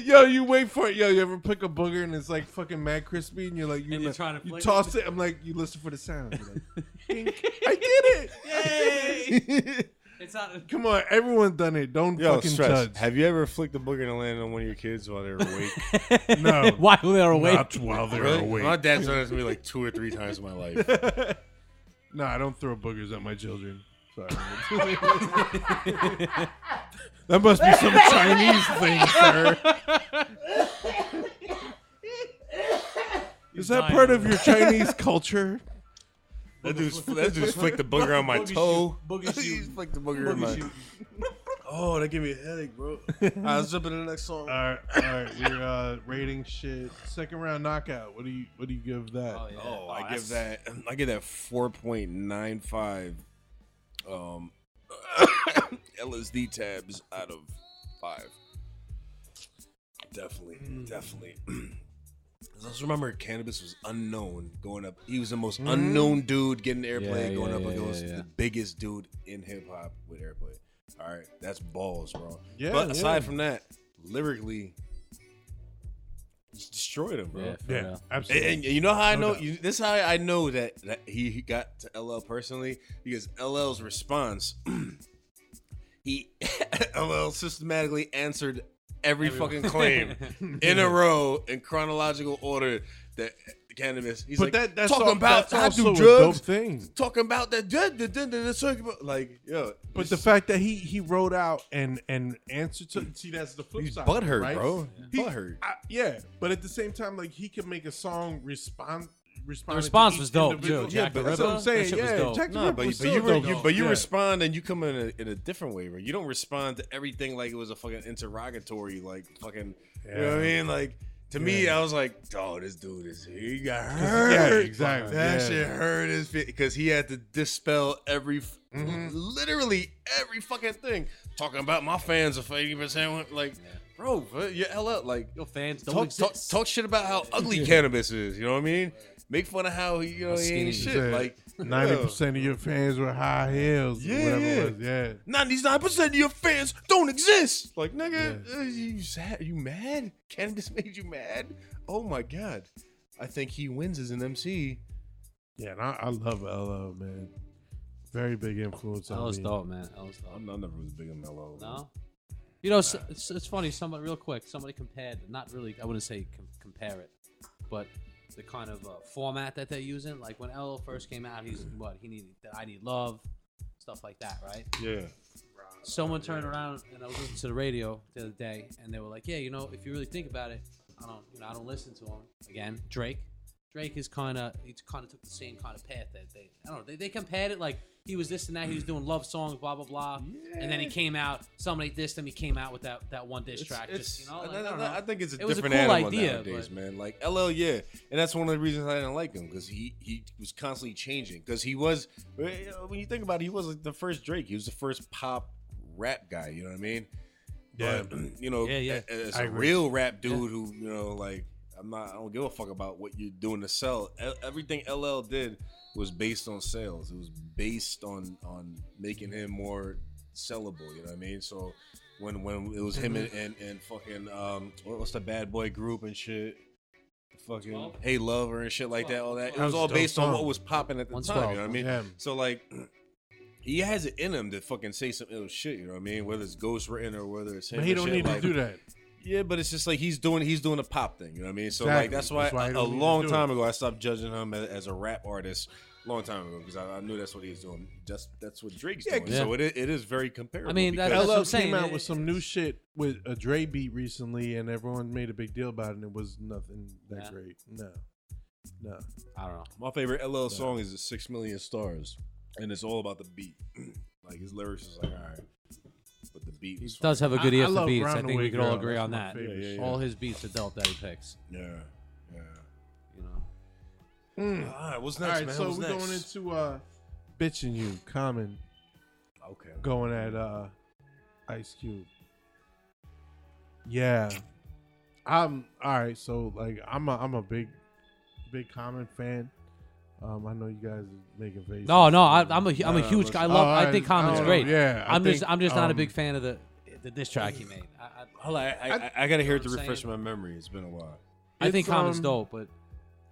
Yo, you wait for it. Yo, you ever pick a booger and it's like fucking mad crispy and you're like, you're And you're like- trying to you toss it. I'm like, you listen for the sound. You're like, I did it. It's not. Come on, everyone's done it. Don't Yo, fucking stress. judge. Have you ever flicked a booger and landed on one of your kids while they were awake? No. While they're awake. Not while they're really? awake. My dad's done it to me like two or three times in my life. no, I don't throw boogers at my children. Sorry. that must be some Chinese thing, sir. Is that part of your Chinese culture? That dude's that dude's flicked the booger on my Boogie toe. shoot. Boogie He's shoot. flicked the booger on my. Oh, that gave me a headache, bro. Alright, let's jump into the next song. All right, all right. We're uh, rating shit. Second round knockout. What do you What do you give that? Oh, yeah. Oh, I that's- give that I give that four point nine five um LSD tabs out of five. Definitely, definitely. I just remember Canibus was unknown going up. He was the most Mhm. unknown dude getting airplay. Yeah, going yeah, up yeah, against yeah, yeah. the biggest dude in hip hop with airplay. All right, that's balls, bro. Yeah, but aside yeah. from that, lyrically, just destroyed him, bro. Yeah, for Yeah, real. And, absolutely. and you know how I No know? doubt. You, this is how I know that, that he, he got to LL personally because LL's response, he LL systematically answered every fucking claim in a row in chronological order that Canibus. He's but like that, that's talking all, about that's I do drugs, thing. talking about that, that, that, that, that, like yo. But the fact that he he wrote out and and answered to see that's the flip he's side, of it, butthurt, right? bro. He- Butthurt. I, yeah, but at the same time, like he can make a song respond. Respond response was dope, too. Yeah, Jack but the that's what Ripper, I'm saying. shit was yeah, dope. Jack the No, Ripper but, was but you, re- dope. you but you Yeah. respond and you come in a, in a different way, bro. You don't respond to everything like it was a fucking interrogatory, like fucking. You know what I mean? Like to me, I was like, oh, this dude is he got hurt. Yeah, exactly. That yeah. shit hurt his because he had to dispel every, f- Mhm. literally every fucking thing. Talking about my fans are eighty percent, like, bro, you're LL, like. Your fans don't Talk, talk, exist. talk shit about how ugly Canibus is. You know what I mean? Make fun of how he, you know, How he skinny ain't shit. Said Like ninety percent of your fans were high heels. Yeah, Yeah, yeah. it was. Yeah. Ninety-nine percent of your fans don't exist. Like, nigga, uh, you sad? You mad? Canibus made you mad? Oh my god! I think he wins as an MC. Yeah, and I, I love LL, man. Very big influence That on was me. dope, man. That was dope. I'm not never was big on Mellow. No. You know, it's, it's, it's funny. Somebody, real quick, somebody compared, not really, I wouldn't say com- compare it, but the kind of uh, format that they're using. Like when LL first came out, he's what he needed, that I need love, stuff like that, right? Yeah. Someone turned around and I was listening to the radio the other day, and they were like, "Yeah, you know, if you really think about it, I don't, you know, I don't listen to him again." Drake, Drake is kind of, he kind of took the same kind of path that they, I don't know, they, they compared it like he was this and that, he was doing love songs, blah blah blah, and then he came out, somebody dissed him, he came out with that that one diss track, just you know, like, I, I, don't I- I think it's a It was a different cool animal idea, nowadays, but- man. Like LL, yeah, and that's one of the reasons I didn't like him because he he was constantly changing. Because he was, eh, when you think about it, he was like the first Drake. He was the first pop rap guy. You know what I mean? Yeah. But, you know, Yeah, yeah. a- as I a agree. real rap dude who you know, like I'm not, I don't give a fuck about what you're doing to sell. Everything LL did was based on sales. It was based on on making him more sellable. You know what I mean? So when when it was him and, and, and fucking um what- what's the bad boy group and shit. Fucking 12? hey lover and shit like that, all that. It was was all based on what was popping at the time. You know what I mean? Yeah. So like, he has it in him to fucking say some ill shit. You know what I mean? Whether it's ghost written or whether it's him. But he don't shit, need like- to do that. Yeah, but it's just like he's doing he's doing a pop thing. You know what I mean? So Exactly. like that's why, That's why he a, a don't need long do time ago I stopped judging him as, as a rap artist. Long time ago because I, I knew that's what he was doing. Just that's what Drake's Yeah, doing. yeah. So it, i- it is very comparable. I mean, that- because- that's what LL I'm saying. came out It- with some new shit with a Dre beat recently, and everyone made a big deal about it. and It was nothing that Yeah. great. No, no. I don't know. my favorite LL song is the Six Million Stars, and it's all about the beat. like his lyrics is like all right, but the beat He was does have a good I- ear I for love beats. I Round think we Way could all Girl. agree That's on my that. favorite Yeah, yeah, shit. All his beats are dope that he picks. yeah, yeah. You know. Mm. All right, what's All next, right, man? so what's we're next? going into uh, bitching you, Common okay. going at uh, Ice Cube. Yeah, I'm all right. So like, I'm a I'm a big big Common fan. Um, I know you guys are making faces. No, no, I, I'm a I'm a No, no, huge guy. I Oh, love. I I- think Common's don't great. Yeah, I I'm just think, I'm just not a um, big fan of the the diss track he made. I, I, Hold on, I, I, I- I, gotta hear it to You I'm refresh my memory. It's been a while. I think It's, Common's um, dope, but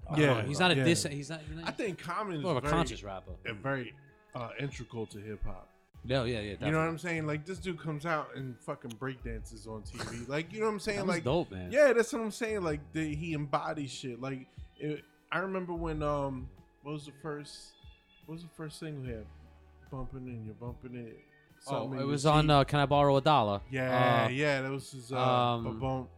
I don't yeah, know, he's not a yeah. diss. He's not. He's not I think Common is more of a very, conscious rapper. uh, very uh, integral to hip hop. Yeah, yeah, yeah. You know what definitely. I'm saying? Like this dude comes out and fucking breakdances on TV. Like you know what I'm saying? That was like dope, man. yeah, that's what I'm saying. Like the, he embodies shit. Like it, I remember when um what was the first what was the first thing we had? Bumping and you're bumping it. Oh, something in it was on. Uh, Can I borrow a dollar? yeah, Uh, yeah, that was his uh um, bump.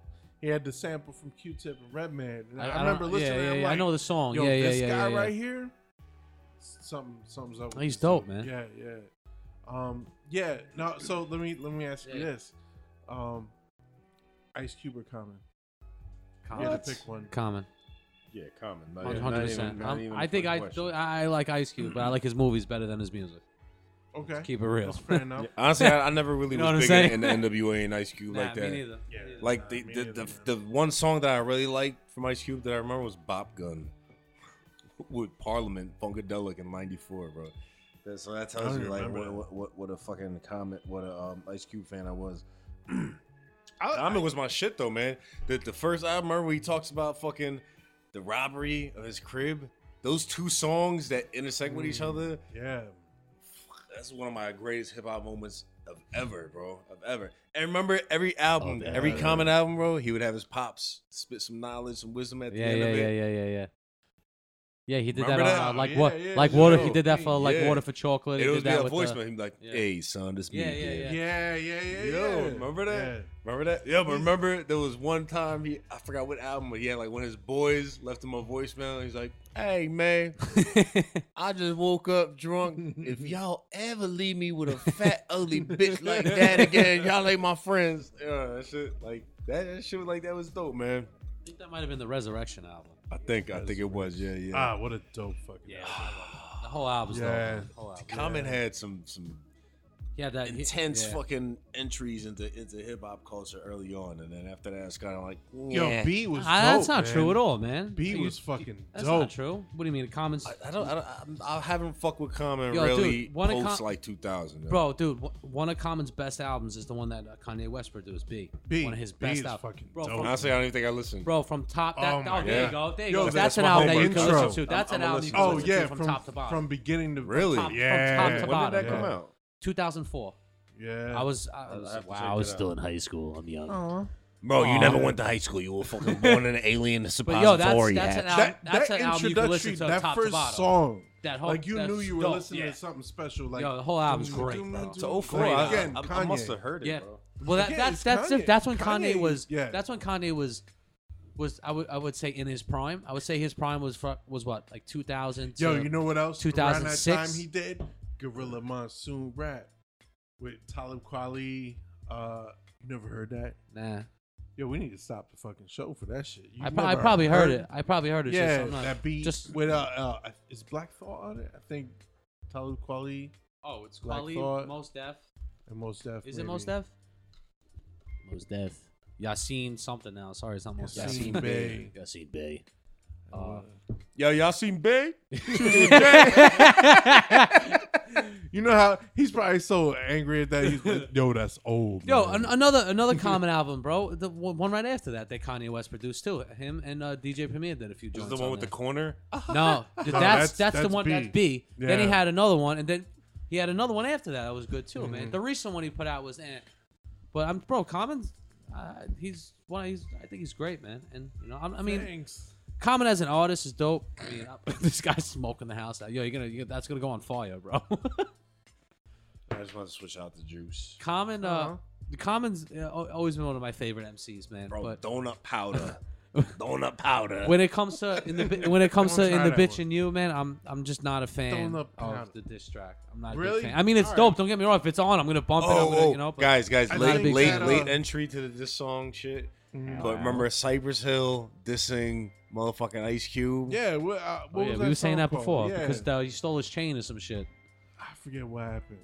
He had the sample from Q-Tip and Redman. And I, I, I don't- remember yeah, listening. Yeah, I'm yeah, like, I know the song. Yo, yeah, yeah, this yeah, guy yeah, yeah. right here, something, something's up. with He's dope, dude. man. Yeah, yeah. Um, yeah. No, so let me let me ask you this: um, Ice Cube or Common? You had to pick one. Common. Yeah, common. Not Hundred even- not even- not even I a think I question. I like Ice Cube, but I like his movies better than his music. Okay. Keep it real. That's fair enough. Honestly, I, I never really You know what was I'm big saying? in the NWA and Ice Cube Nah, like me that. neither. Yeah. Me neither. Like Nah, the me the, neither. the the one song that I really liked from Ice Cube that I remember was Bop Gun with Parliament Funkadelic in '94, bro. That, so that tells you like what, that. what what what a fucking comment, what a um, Ice Cube fan I was. I, Common was my shit though, man. The the first album, remember where he talks about fucking the robbery of his crib. Those two songs that intersect with each Mm. other. yeah. That's one of my greatest hip hop moments of ever, bro. Of ever. And remember, every album, Oh, every yeah. common album, bro, he would have his pops spit some knowledge, some wisdom at the Yeah, end yeah, of yeah, it. yeah, yeah, yeah. Yeah, he did Remember that, that? on uh, like Yeah, what, yeah, like yeah. water. He Yo, did that for like yeah. water for chocolate. It he was did be that a with voice, the- He'd be like, Yeah. "Hey, son, this me." Yeah, yeah, Yeah, yeah, yeah, Yo, yeah. remember that? Yeah. Remember that? Yeah, but remember there was one time he I forgot what album, but he had like one of his boys left him a voicemail. He's like, "Hey man, I just woke up drunk. If y'all ever leave me with a fat ugly bitch like that again, y'all ain't my friends." Yeah, that shit like that, that shit like that was dope, man. I think that might have been the Resurrection album. I think I think it was, yeah, yeah. Ah, what a dope fucking. Yeah, the whole album's Yeah. dope. The whole album. Common had some some Yeah, that intense yeah. fucking entries into into hip hop culture early on, and then after that, it's kind of like, Yo. B was. Ah, dope, that's not man. true at all, man. B You- was fucking That's dope. not true. What do you mean? Commons, I, I don't, I don't, I'm- I haven't fucked with Common Yo, really dude, one of post Com- like 2000. yo. bro, dude. One of Common's best albums is the one that uh, Kanye West produced. B. B. One of his B best albums. bro, dope. from, Honestly, I don't even think I listened. bro, from top. That, Oh oh, my there you go. There you Yo, go. that's That's, an album that you can intro. listen to. That's an I'm album you gonna Oh yeah, from, from top to bottom. from beginning to Really? top- from yeah. top to when did that come out? 2004. Yeah. I was. I was I wow. I that was out. still in high school. I'm young. Aw. Bro, you Aw. never went to high school. You were fucking born in an alien But suppository. yo, that's that's an album. That, That's that an album you can listen to that top first to bottom. song, That whole, like you knew you were dope. listening yeah. to something special. Like Yo, the whole album's dum, great, dum, bro. dum, To dum, 04. I, Again, I, I Kanye. must have heard it, Yeah. bro. Well, that, Again, that's it's that's Kanye. That's when Kanye, Kanye, was. yeah. That's when Kanye was. Was I would I would say in his prime? I would say his prime was fr- was what like 2000. Yo, to- you know what else? Around that 2006? time he did Gorilla Monsoon rap with Talib Kweli. Uh, you never heard that? Nah, Yo, we need to stop the fucking show for that shit. You I, pro- I probably heard it. I probably heard it. Yeah, just, I'm not- that beat just- with uh, uh, is Black Thought on it? I think Talib Kweli Oh, it's Black Kweli, Thought. Mos Def. and Mos Def. Is it maybe. Mos Def? Mos Def. Yasiin something now. Sorry, it's not Mos Def. Yasiin Bey. Yasiin Bey. Uh, Yo, y'all seen Bay? You know how he's probably so angry at that. He's like, yo, that's old. Yo, man." an- another another common album, bro. The one one right after that that Kanye West produced too. Him and uh, DJ Premier did a few This joints. is the one on with the there. corner. No, th- that's, that's- that's the that's one. B. That's B. Then he Yeah. had another one, and then he had another one after that. That was good too, man. Mhm. The recent one he put out was, eh. But I'm bro, Common. Uh, he's one. He's. I think he's great, man. And you know, I'm, I mean, Thanks. Common as an artist is dope. I mean, this guy's smoking the house out. Yo, you're gonna. you that's gonna go on fire, bro. I just want to switch out the juice. Common. Uh, Uh-huh. the Common's uh, al- always been one of my favorite MCs, man. Bro, but donut powder. donut powder. when it comes to in the bi- when it comes to Don't in try the that bitch one. and you, man, I'm I'm just not a fan Donut powder. of the diss track. I'm not a Really? big fan. I mean, it's All dope. right. Don't get me wrong. If it's on, I'm gonna bump it. I'm Oh, gonna, oh, you know, but guys, guys, I late, think late, that, uh, late entry to the, this song shit. Mhm. But remember Cypress Hill dissing motherfucking Ice Cube? Yeah, what, uh, Oh, yeah, was we that were saying song that called? before yeah. because uh, you stole his chain or some shit. I forget what happened.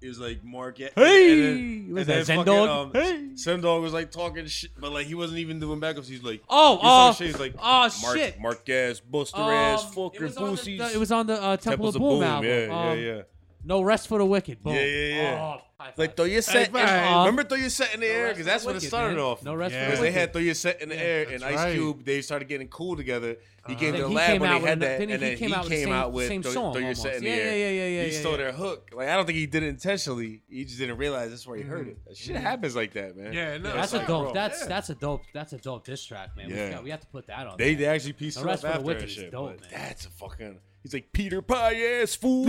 It was like Mark. and- Hey, and then- was and that then um, Hey. Sen Dog was like talking shit, but like he wasn't even doing backups. He's like, Oh, oh, shit. He's like, oh, Mark, shit. Mark ass, Buster Um, ass, it fucking was on the- pussies. It was on the uh, Temple Temples of Boom, album. Yeah, yeah, Um, yeah. No rest for the wicked. Boom. Yeah, yeah, yeah. Oh, high five. Like throw your set. in, five. remember throw your set in the No air because that's the when it Wicked, started man. off. No rest Yeah. for Because the they wicked. had throw your set in the Yeah, air and Ice right. Cube. They started getting cool together. He Uh-huh. came to the he lab came when out they with had that, then and he then came he with the came same- out with same throw, song throw your set in almost. the Yeah, air. yeah, yeah, yeah, He yeah, stole yeah. their hook. Like I don't think he did it intentionally. He just didn't realize that's where he heard Mhm. it. That shit happens like that, man. Yeah, no, That's it's a like, dope. bro, That's yeah. that's a dope. That's a dope diss track, man. We, Yeah. got, we have to put that on. They, there. they actually pieced The it rest up for the after Wicked that is shit. dope, but man. that's a fucking. He's like Peter Pie ass fool.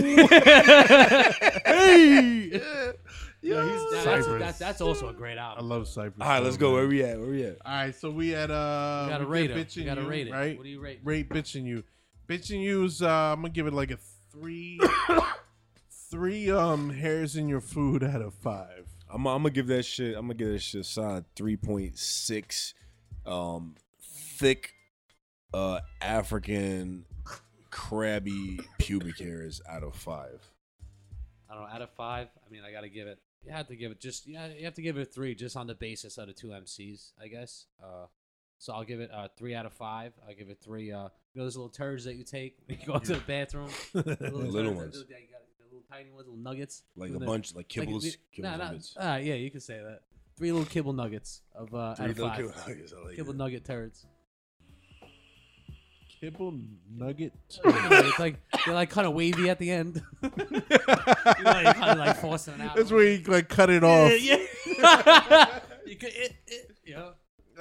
hey. Yeah, That's, Cypress. that's, that's also a great album. I album. love Cypress. All right, let's go. man. Where we at? Where we at? All right, so we had uh, You gotta we rate did it. bitching You gotta you, rate it. right? What do you rate? Rate bitching you. Bitching you's uh, I'm gonna give it like a three, three um hairs in your food out of five. I'm, I'm gonna give that shit. I'm gonna give that shit a solid three point six. Um, thick, uh, African crabby pubic hairs out of five. I don't know. Out of five, I mean, I gotta give it. You have to give it just. Yeah, you have to give it three, just on the basis of the two MCs, I guess. Uh, so I'll give it a three out of five. I'll give it three. Uh, you know those little turds that you take when you go to the bathroom. The Little that- ones. yeah, you got the little tiny ones, little nuggets. Like a the- bunch, like like, kibbles. kibbles nah, nah, nuggets. ah, yeah, you can say that. Three little kibble nuggets of uh, Three out of five. kibble nuggets. I like Kibble it. nugget turds. Kibble nugget. it's like they're like kind of wavy at the end. you know, you kind of like forcing it out. That's where you like cut it off. Yeah, yeah. you could, it, it, you know,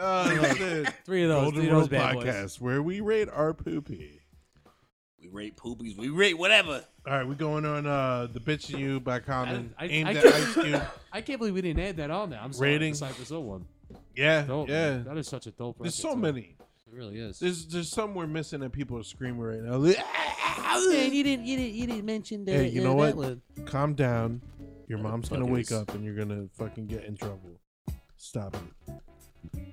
Oh, shit. three of those. Golden three of Rule those bad boys. podcast where we rate our poopy. We rate poopies. We rate whatever. All right, we're going on uh the bitch and you by Common, I- I- aimed I at can't- Ice Cube. I can't believe we didn't add that on there. I'm sorry. Rating. The Cypress Hill one. Yeah, Dope, yeah. man. That is such a dope. There's record, so too. many. It really is. There's there's some we're missing that people are screaming right now. Man, you didn't, you didn't, you didn't mention that. Hey, you uh, know that what? one. Calm down. Your mom's gonna wake Motherfuckers. up and you're gonna fucking get in trouble. Stop it.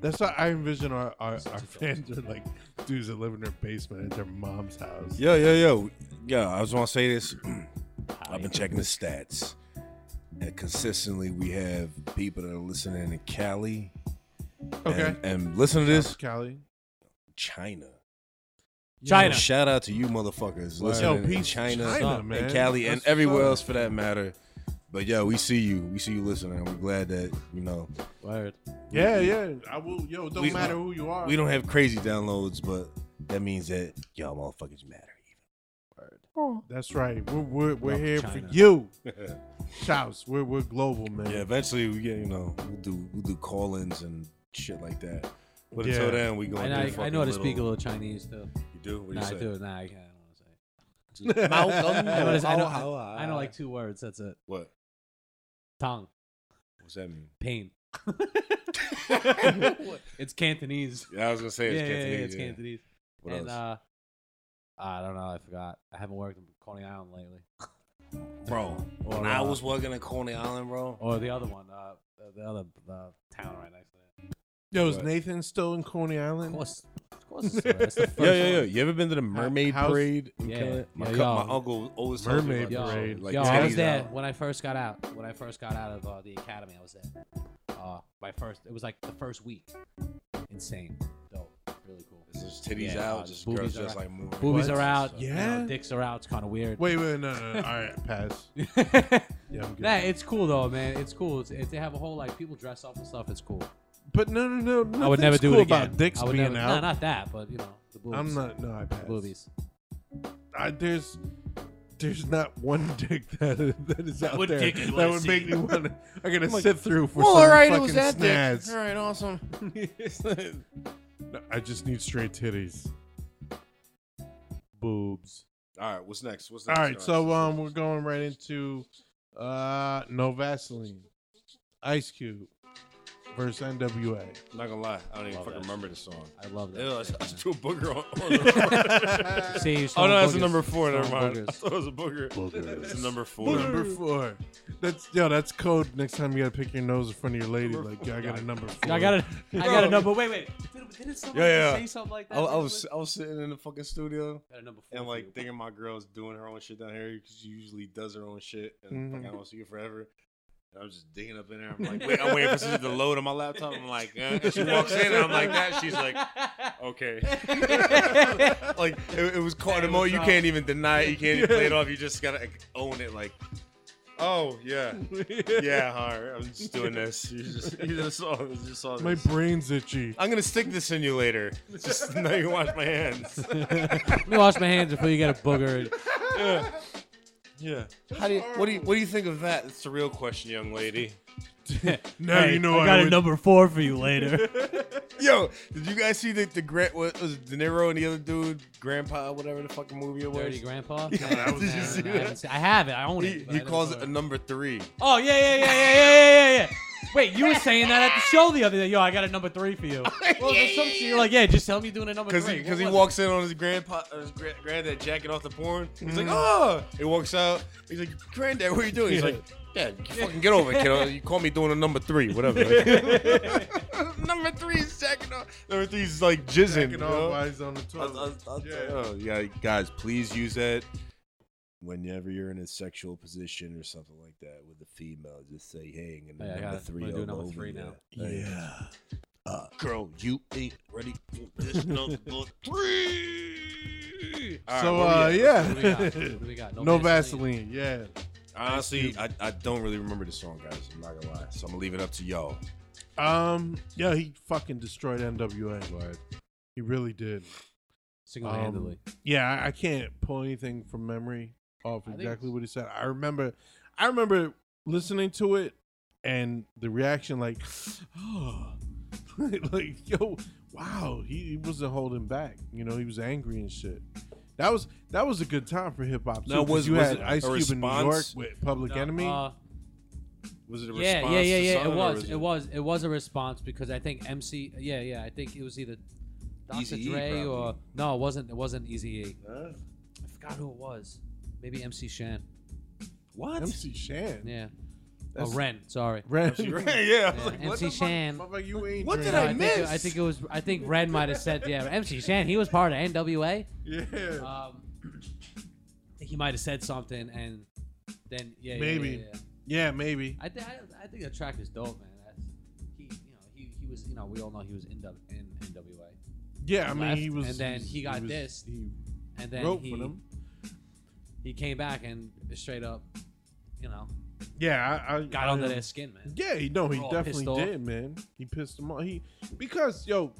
That's how I envision our, our, our fans are like dudes that live in their basement at their mom's house. Yo, yo, yo. Yo, I just want to say this. I've been checking the stats. And consistently, we have people that are listening in Cali. Okay. And, and listen to this Cali. China. China. So shout out to you motherfuckers Yo, listening in peace China, China, man. and Cali and everywhere what's else for that matter. But yo, we see you. We see you listening. We're glad that you know Word. Yeah, yeah. I will. Yo, don't We- matter who you are. we don't have crazy downloads, but that means that y'all motherfuckers matter. That's right. We're we're, we're Love here China. for you. Even. Shouts. We're we're global, man. yeah, eventually we get you know we'll do we'll do call-ins and shit like that. But Yeah. until then, we I going. know, I, I know how to speak a little Chinese too. You do? What do Nah, you I say? do. Nah, I can't. I don't want to say. I know, I I, know, I, I know like two words. That's it. What? Tongue. What's that mean? Pain. it's Cantonese. Yeah, I was gonna say Yeah, it's yeah, yeah, it's yeah. Cantonese. What and else? uh, I don't know. I forgot. I haven't worked in Coney Island lately. bro, Or, when I uh, was working at Coney Island, bro. Or the other one, uh, the- the other uh, town right next to it. Yo, is What? Nathan still in Coney Of Island? course, of course. It's, it's the first Yeah, yeah, yeah. You ever been to the Mermaid house- Parade? in Yeah, Canada? My, yeah, cu- yo. my uncle always tells me Mermaid about Yo, that Parade. shit, Like yo, I was titties there out. when I first got out. When I first got out of uh, the academy, I was there. Uh, my first, it was like the first week. Insane, dope, really cool. It's just titties Yeah, out, uh, just boobies girls are just out. like moving. Boobies What? are out. you know, Yeah? dicks are out. It's kind of weird. Wait, wait, no, no, no. All right, pass. Yeah, I'm good. Nah, it's cool though, man. It's cool. It's, it, they have a whole like people dress up and stuff. It's cool. But no, no, no. I would never do cool it again. about dicks I would being never, out. No, not that, but you know the boobies. I'm not. No, I pass. boobies. I, there's, there's not one dick that that is out there dick that would see. make me want to. I gotta like, sit through for Well, some all right, it fucking was that dick. All right, awesome. No, I just need straight titties. Boobs. All right, what's next? What's All next? right, so um, we're going right into uh, no Vaseline, Ice Cube versus NWA. I'm not gonna lie, I don't even fucking remember the song. I love that. Ew, I, shit, I man. threw a booger on. on the- See, you're oh showing no, that's a number four. Never Showing mind. I boogers. thought it was a booger. Boogers. It's a number four. Number four. That's yo. That's code. Next time you gotta pick your nose in front of your lady. Like, yo, I got a number four. I got a, I got a number. Wait, wait. Did, didn't someone Yeah, yeah. say something like that? I, I was I was sitting in the fucking studio Got a number four and for like thinking my girl's doing her own shit down here because she usually does her own shit and Mhm. fucking I don't see her forever. And I'm just digging up in there. I'm like, wait, I'm waiting for something to load on my laptop. I'm like, eh. and she walks in and I'm like that. She's like, okay. like it, it was caught in the moment you can't even deny it. You can't even play it off. You just gotta like, own it. Like, oh yeah, yeah. All right, I'm just doing this. You just you just saw you just saw My this. brain's itchy. I'm gonna stick this in you later. Just now you wash my hands. Let me wash my hands before you get a booger. Yeah. Yeah. How do you what do you what do you think of that? It's the real question, young lady. Now you know I I, got a would. number four for you later. Yo, did you guys see the the Grant what was it De Niro and the other dude, Grandpa, whatever the fucking movie it was? Dirty Grandpa. Yeah, No, did you see I that? haven't seen- I have it. I own He, it. but he never calls saw it a number three. Oh yeah, yeah, yeah, yeah, yeah, yeah, yeah, yeah. Wait, you were saying that at the show the other day. Yo, I got a number three for you. Well, there's some shit. You're like, yeah, just tell me you're doing a number Because three. he, cause What he was walks in on his grandpa, uh, his gra- granddad jacking off the porn. He's like, oh. He walks out. He's like, granddad, what are you doing? He's Yeah. like, Dad, you fucking get over it, kiddo. You call me doing a number three, whatever. number three is jacking off. Number three is like jizzing. You know? while he's on the I'll, toilet. I'll, I'll Yeah. oh, yeah, guys, please use that. whenever you're in a sexual position or something like that with a female, just say, "Hey," and then Oh, yeah, I number got it. three I'm gonna do over number over three there. now. Yeah. Uh, girl, you ain't ready for this number three. All right, so where uh, yeah. What we got? What we got? no Vaseline. Yeah. Honestly, I, I don't really remember the song, guys. I'm not gonna lie. So I'm gonna leave it up to y'all. Um. Yeah, he fucking destroyed NWA. He really did. Single handedly. Um, yeah, I, I can't pull anything from memory off exactly what he said. I remember, I remember listening to it and the reaction, like, oh, like yo, wow, he, he wasn't holding back. You know, he was angry and shit. That was that was a good time for hip hop. too, Now, 'cause was- you was had it Ice a Cube in New York with Public No, Enemy? uh, Was it a yeah, response? yeah, yeah, to yeah. It was. It was. It was a response because I think MC. Yeah, yeah. I think it was either Dr. Eazy-E, Dre or no, it wasn't. It wasn't Eazy E. Huh? I forgot who it was. Maybe MC Shan. What? MC Shan. Yeah. That's- oh, Ren. Sorry. Ren. yeah, I was like, MC fuck? Shan. Motherfucker, you ain't What did drink. I I think, it, miss? I think it was. I think Ren might have said, yeah, MC Shan. He was part of NWA. Yeah. Um, I think he might have said something, and then yeah, yeah, Maybe. yeah, yeah. yeah, maybe. I think I, I think the track is dope, man. That's he, you know, he, he was, you know, we all know he was in, W- in NWA, Yeah, I mean, left, he was. and then he got was- dissed. He and then wrote he for them. he came back and straight up, you know, Yeah, I, I got I, under their skin, man. Yeah, he no, he definitely did, man. He pissed them off. He because yo,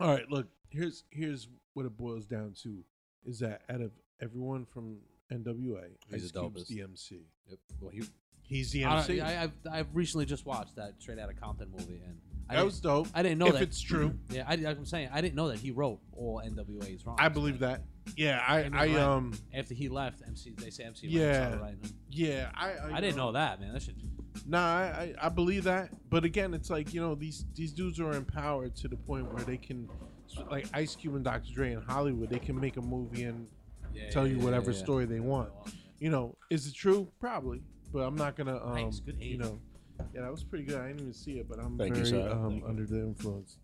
all right, look, here's here's what it boils down to is that out of everyone from NWA, He's Ice the Cube's the MC. Yep. Well, he, He's the MC. I, I've I've recently just watched that Straight Outta Compton movie, and I that was dope. I didn't know that if that it's true. Yeah, I, like I'm saying I didn't know that he wrote all NWA's wrong. I believe that. Yeah, I I um After he left, MC they say MC. Yeah. Yeah. Writing them. yeah I I, I didn't um, know that, man. That should Nah, I, I I believe that, but again, it's like you know these these dudes are empowered to the point where they can, like Ice Cube and Dr. Dre in Hollywood, they can make a movie and Yeah, tell yeah, you whatever yeah. story they want. You know, is it true? Probably, but I'm not gonna um Nice, good you know, yeah, that was pretty good. I didn't even see it, but I'm Thank you, very sir. um Thank you. under the influence.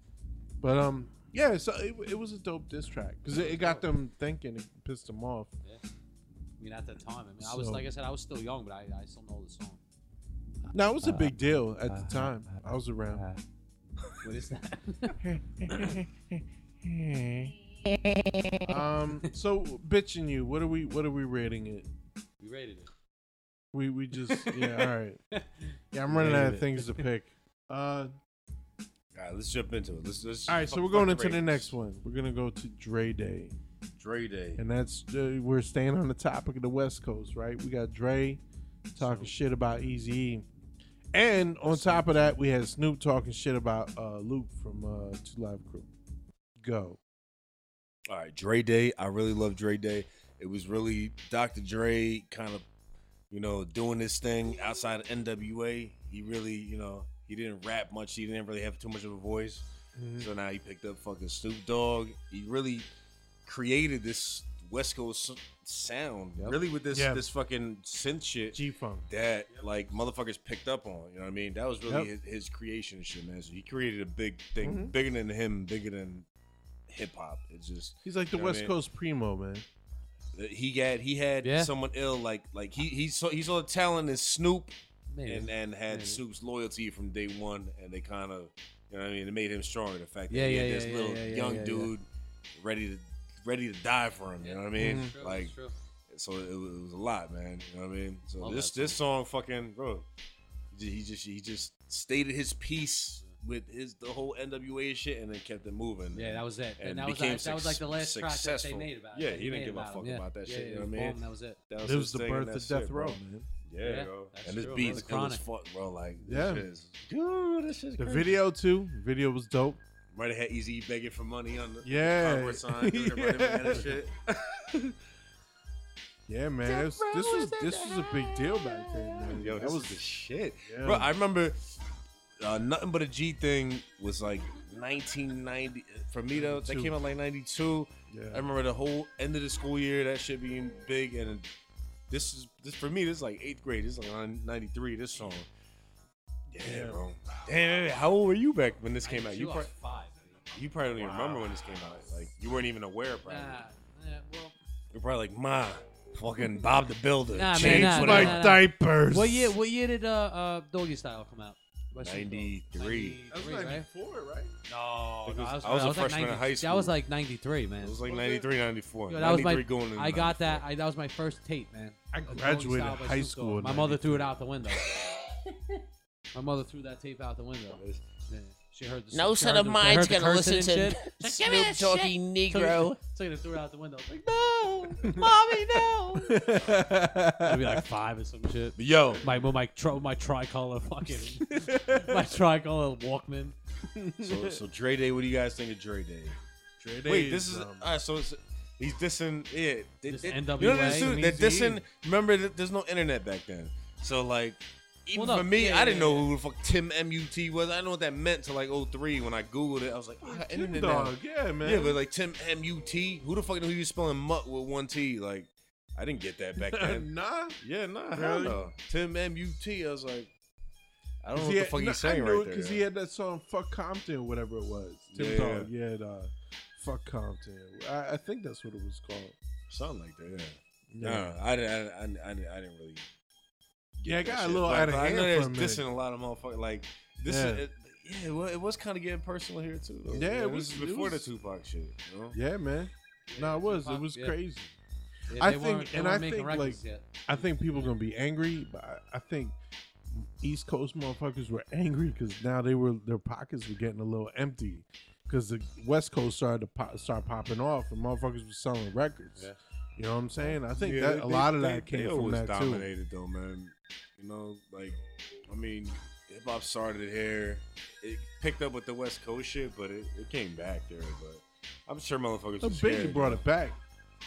But um yeah, so it, it was a dope diss track because it, it got them thinking, it pissed them off. I mean, at the time, I mean, I was So- like I said, I was still young, but I, I still know the song. Now it was a big deal at the time. I was around. What is that? um. So, bitching you. What are we? What are we rating it? we rated it. We we just yeah. All right. Yeah, I'm running out of things to pick. Uh. All right, let's jump into it. Let's, let's All right. So we're going into the next one. We're gonna go to Dre Day, Dre Day. and that's uh, we're staying on the topic of the West Coast, right? We got Dre talking shit about Eazy, and on top of that, we had Snoop talking shit about uh, Luke from uh, Two Live Crew. Go. All right, Dre Day. I really love Dre Day. It was really Dr. Dre kind of, you know, doing this thing outside of NWA. He really, you know, he didn't rap much. He didn't really have too much of a voice. So now he picked up fucking Snoop Dogg. He really created this West Coast sound, Yep. really with this this fucking synth shit G Funk. that like motherfuckers picked up on. You know what I mean? That was really Yep. his, his creation and shit, man. So he created a big thing, Mhm. bigger than him, bigger than hip hop. It's just He's like the You know I West mean? Coast primo, man. That he got he had Yeah. someone ill like like he he saw he saw the talent in Snoop Man, and and had Maybe. Snoop's loyalty from day one and they kind of you know what I mean it made him stronger the fact that Yeah, he yeah, had yeah, this yeah, little yeah, yeah, young yeah, yeah. dude ready to ready to die for him you know what I mean Mhm. True, like true. so it, was- it was a lot man you know what I mean so Love this that this song fucking bro he just he just stated his piece with his the whole NWA shit and then kept it moving Yeah, that was it. and And, that was became like, that was like the last track that they successful. made about. It. Yeah, he didn't give a fuck him. about that yeah, shit, Yeah, you know what I mean? That was it. That It was the thing, and birth of Death Row, man. Yeah, Yeah, bro. And this true, beat man. is cool as Chronic. fuck, bro. Like, this Yeah. shit is, dude, this shit's The crazy. video too. Video was dope. Might have had Eazy begging for money on the Yeah. cardboard sign, doing the running man and Yeah. Yeah, man. This, this was this was a big deal back then, man. Yo, that was was the shit, yeah. bro. I remember uh, nothing but a G thing was like 1990 for me though. That came out like 92. yeah. I remember the whole end of the school year that shit being big, and this is this for me. This is like eighth grade. This is like '93. This song. Yeah, Yeah. bro. Damn, how old were you back when this came out? You I probably, five. you probably don't even remember when this came out. Like you weren't even aware, Probably. Nah, probably. yeah, well, You're probably like, Ma, fucking Bob the Builder. Nah, man, Change nah, what nah, I- My nah. diapers. What year? What year did uh, uh Doggy Style come out? West Side Dog. 93. That was 93, right? 94, right? No, It no, was- I was, I was a like freshman in 90 high That was like 93, man. It was like Was it? 93, 94. Yo, that was my. going into I got 94. that. I, that was my first tape, man. I Doggy graduated Style by high Snoop school. Dogg. in My mother threw it out the window. my mother threw that tape out the window. Yeah. She heard the No she son heard of the- mine's heard the gonna cursing listen and to shit. Snoop Doggy Negro. Took it, threw it out the window. Like, no, mommy, no. I'd be like five or some shit. But yo, My with my tri- my tricolor fucking my tricolor Walkman. so, so Dre Day, what do you guys think of Dre Day? Dre Day. Wait, this is um, all right. So it's, he's dissing. Yeah, they, This they- NWA, You know this dude? They're Eazy-E. dissing. Remember, that there's no internet back then. So like, even Well, no, for me, yeah, I didn't yeah, know who the fuck Tim Mut was. I didn't know what that meant till like 03 when I googled it. I was like, oh, I got Tim internet now. Dog, yeah, man. Yeah, but like Tim Mut, who the fuck knew you was spelling mutt with one T? Like, I didn't get that back then. nah. yeah, nah, hell no. Tim Mut. I was like, I don't know what He the had- fuck no, he's saying I knew right there. because he had that song "Fuck Compton" or whatever it was. Tim Yeah, Dog, yeah, had, uh, "Fuck Compton." I, I think that's what it was called. Something like that. Yeah. Yeah, No, I. I, I, I, I didn't really. Yeah, I that got a little But- out of but I hand know for a there's minute. dissing a lot of motherfuckers. Like this, Yeah. is, it, yeah, well, it was kind of getting personal here too. Though. Yeah, it Man, was- This it before was- the Tupac shit. You know? Yeah, man. No, it was. Tupac, it was yeah. crazy. Yeah, I think- and I think, like, yet. I think people gonna be angry, but I, I think East Coast motherfuckers were angry because now they were their pockets were getting a little empty because the West Coast started to pop, start popping off and motherfuckers were selling records. Yeah. You know what I'm saying? I think Yeah, that they- a lot of they- that they came from always that too. dominated though, man. You know, like I mean, hip hop started here. It picked up with the West Coast shit, but it, it came back there. But I'm sure motherfuckers. The Biggie scared, brought it back.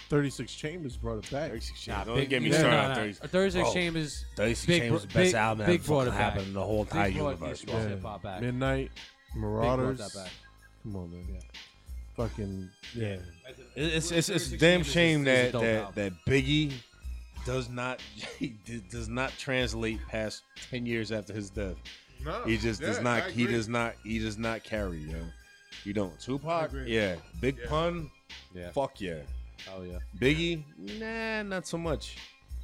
36 Chambers brought it back. 36 shit. Nah, Don't Big- get me no, started no, on no. 30. Uh, Thursday Bro, Chambers. 36 Big Chambers bro- the best Big- album Big that brought fucking it back. happened in the whole entire Big brought, universe. yeah, bro. brought hip-hop back. Midnight, Big Marauders. that back. Come on, man. Yeah. Fucking yeah. It's it's, it's a damn Chambers shame that that, that Biggie does not he does not translate past ten years after his death. No, He just does not. He does not. He does not carry. Yo, you don't. Tupac, yeah. Big Yeah. pun, Yeah. fuck yeah. Oh yeah. Biggie, nah, not so much.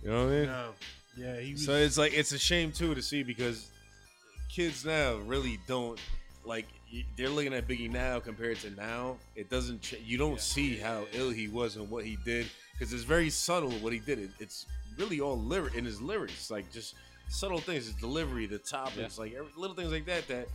You know what I mean? No. Yeah, he was. So it's like it's a shame too to see because kids now really don't like they're looking at Biggie now compared to now. It doesn't. Ch- you don't see how ill he was and what he did because it's very subtle what he did. It, it's really all lyric in his lyrics, like just subtle things, his delivery, the topics, like every, little things like that. That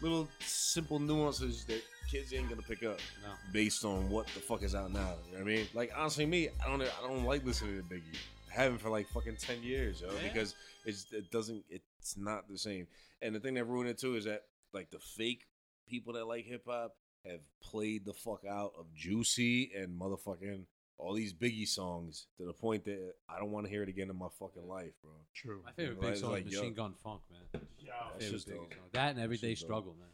little simple nuances that kids ain't gonna pick up No. based on what the fuck is out now. You know what I mean? Like honestly, me, I don't, I don't like listening to Biggie. I haven't for like fucking ten years, yo, Yeah. because it's it doesn't, it's not the same. And the thing that ruined it too is that like the fake people that like hip hop have played the fuck out of Juicy and motherfucking all these Biggie songs to the point that I don't want to hear it again in my fucking life, bro. True. My favorite Biggie big it's song like, is yo. Machine Gun Funk, man. That Favorite shit's Biggie dope. song. That and Everyday shit's dope. Struggle, man.